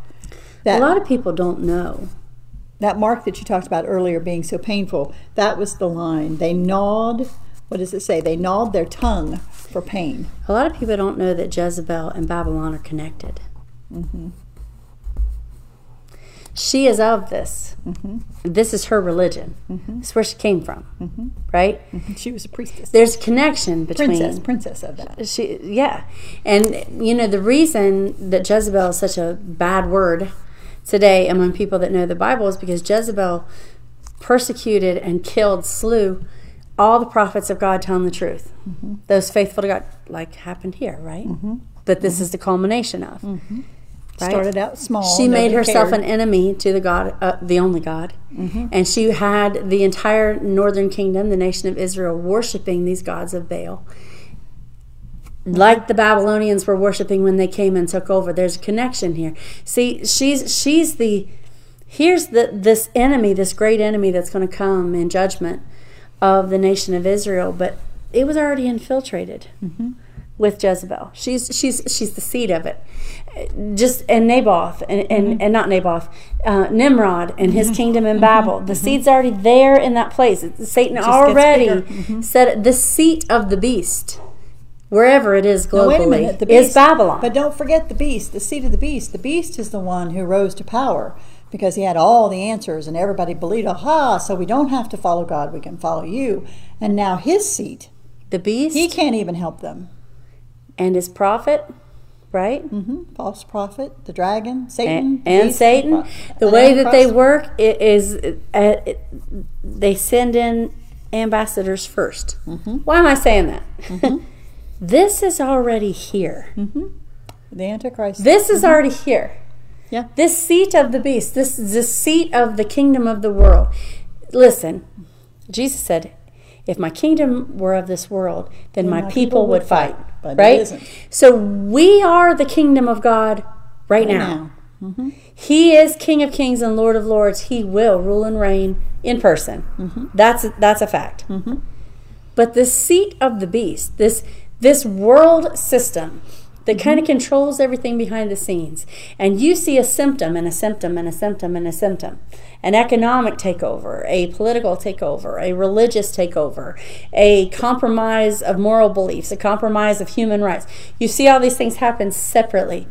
that a lot of people don't know. that mark that you talked about earlier being so painful, that was the line. They gnawed, what does it say? They gnawed their tongue for pain. A lot of people don't know that Jezebel and Babylon are connected. Mm-hmm. She is of this. Mm-hmm. This is her religion. Mm-hmm. It's where she came from, right? She was a priestess. There's a connection between princess, princess of that. she yeah and you know the reason that jezebel is such a bad word today among people that know the bible is because jezebel persecuted and killed slew all the prophets of god telling the truth. Mm-hmm. Those faithful to god like happened here right? Mm-hmm. But this mm-hmm. is the culmination of right? Started out small. she made herself cared. an enemy to the god uh, the only god. And she had the entire northern kingdom the nation of israel worshiping these gods of baal. Like the babylonians were worshiping when they came and took over. There's a connection here. See she's she's the here's the this enemy this great enemy that's going to come in judgment of the nation of israel but it was already infiltrated mm-hmm. with Jezebel. She's she's she's the seed of it. Just and Naboth and and, mm-hmm. and not Naboth, uh, Nimrod and his mm-hmm. kingdom in Babel. The seed's already there in that place. It's- Satan already bigger. said the seat of the beast, wherever it is globally, a minute. The is Babylon. But don't forget the beast, the seed of the beast. The beast is the one who rose to power because he had all the answers and everybody believed, aha, so we don't have to follow God, we can follow you. And now his seat, the beast he can't even help them. and his prophet, right? hmm False prophet, the dragon, Satan. and, and beast, Satan. The way that they work is uh, it, they send in ambassadors 1st Mm-hmm. Why am I saying that? this is already here. The Antichrist. This is already here. Mm-hmm. Yeah. This seat of the beast, this is the seat of the kingdom of the world. Listen, Jesus said, if my kingdom were of this world, then my, people, would fight. but right? So we are the kingdom of God right, now. now. He is King of Kings and Lord of Lords. He will rule and reign in person. Mm-hmm. That's that's a fact. But the seat of the beast, this this world system that Mm-hmm. kind of controls everything behind the scenes, and you see a symptom and a symptom and a symptom and a symptom, an economic takeover, a political takeover, a religious takeover, a compromise of moral beliefs, a compromise of human rights. You see all these things happen separately,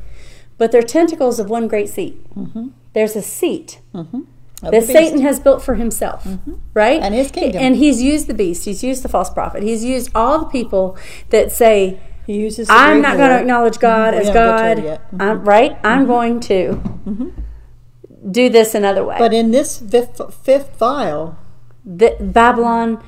but they're tentacles of one great seat. Mm-hmm. There's a seat mm-hmm. Of that. Satan has built for himself, mm-hmm. right? And his kingdom. And he's used the beast. He's used the false prophet. He's used all the people that say, He uses. the "I'm not going to acknowledge God We as haven't got to God." Mm-hmm. I'm right. I'm going to do this another way. But in this fifth, fifth vial, the, Babylon,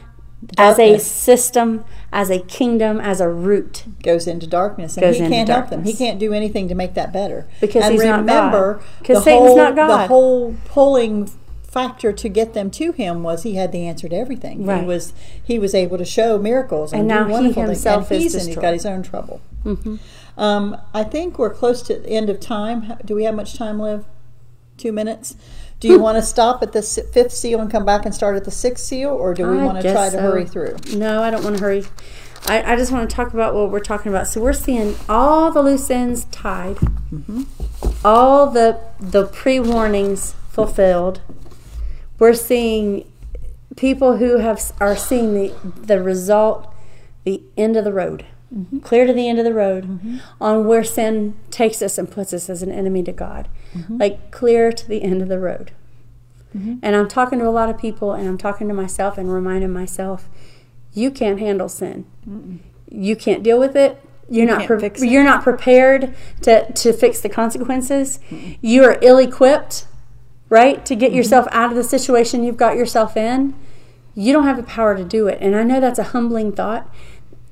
as a system, as a kingdom, as a root, goes into darkness, and Goes he into can't help them. He can't do anything to make that better. Because and he's not remember, God. 'Cause the Satan's whole, not God. The whole pulling factor to get them to him was he had the answer to everything. Right. He was he was able to show miracles and, And do now he wonderful himself things. And is he's, and he's destroyed. got his own trouble. Mm-hmm. Um, I think we're close to the end of time. Do we have much time left? Two minutes. Do you want to stop at the fifth seal and come back and start at the sixth seal, or do we I want to try to so. hurry through? No, I don't want to hurry. I, I just want to talk about what we're talking about. So we're seeing all the loose ends tied, all the the pre warnings fulfilled. We're seeing people who have are seeing the the result, the end of the road, clear to the end of the road, on where sin takes us and puts us as an enemy to God, like clear to the end of the road. And I'm talking to a lot of people, and I'm talking to myself and reminding myself, you can't handle sin. You can't deal with it. You're not can't pre- you're not prepared to, to fix the consequences. You are ill equipped, right, to get mm-hmm. yourself out of the situation you've got yourself in. You don't have the power to do it. And I know that's a humbling thought,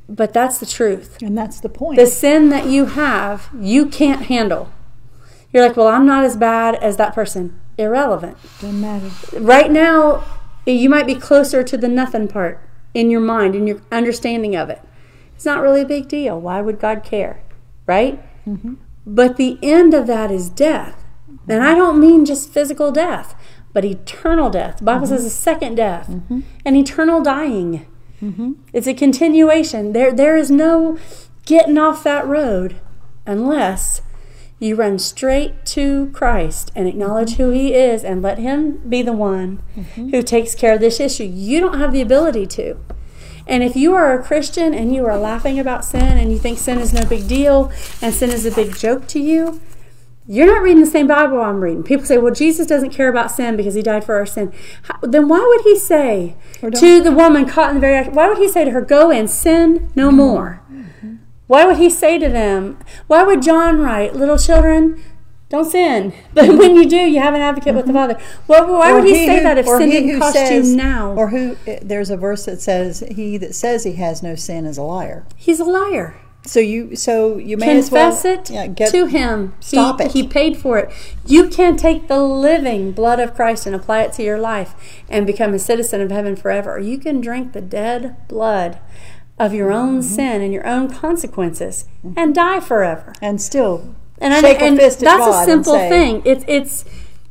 but that's the truth. And that's the point. The sin that you have, you can't handle. You're like, well, I'm not as bad as that person. Irrelevant Doesn't matter. right now you might be closer to the nothing part in your mind in your understanding of it it's not really a big deal why would god care right mm-hmm. but the end of that is death and i don't mean just physical death but eternal death. The bible says a second death mm-hmm. and eternal dying. Mm-hmm. It's a continuation. There there is no getting off that road unless you run straight to Christ and acknowledge who He is and let Him be the one mm-hmm. who takes care of this issue. You don't have the ability to. And if you are a Christian and you are laughing about sin and you think sin is no big deal and sin is a big joke to you, you're not reading the same Bible I'm reading. People say, well, Jesus doesn't care about sin because he died for our sin. How, then why would he say to the woman caught in the very act, why would he say to her, go and sin no mm-hmm. more? Why would he say to them, why would John write, little children, don't sin? But when you do, you have an advocate with the mm-hmm. Father. Well, why Or would he, say who- that if sin didn't cost says- you now? Or who? There's a verse that says, "He that says he has no sin is a liar." He's a liar. So you, so you may as well Confess it yeah, get, to him. Stop he, it. He paid for it. You can take the living blood of Christ and apply it to your life and become a citizen of heaven forever. You can drink the dead blood of your own Mm-hmm. sin and your own consequences and die forever. and still And, I, and a fist at that's a simple say, thing. It's it's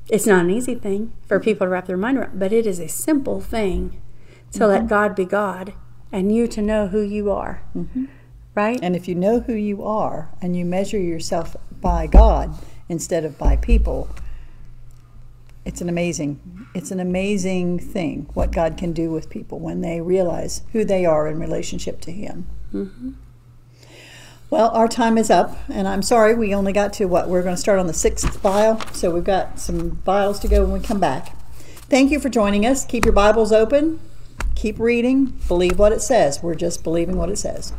it's not an easy thing for people to wrap their mind around, but it is a simple thing to Mm-hmm. let God be God and you to know who you are. Right? And if you know who you are and you measure yourself by God instead of by people, it's an amazing it's an amazing thing what God can do with people when they realize who they are in relationship to Him. Mm-hmm. Well, our time is up, and I'm sorry we only got to what we're going to start on the sixth vial, so we've got some vials to go when we come back. Thank you for joining us. Keep your Bibles open, keep reading, believe what it says. We're just believing what it says.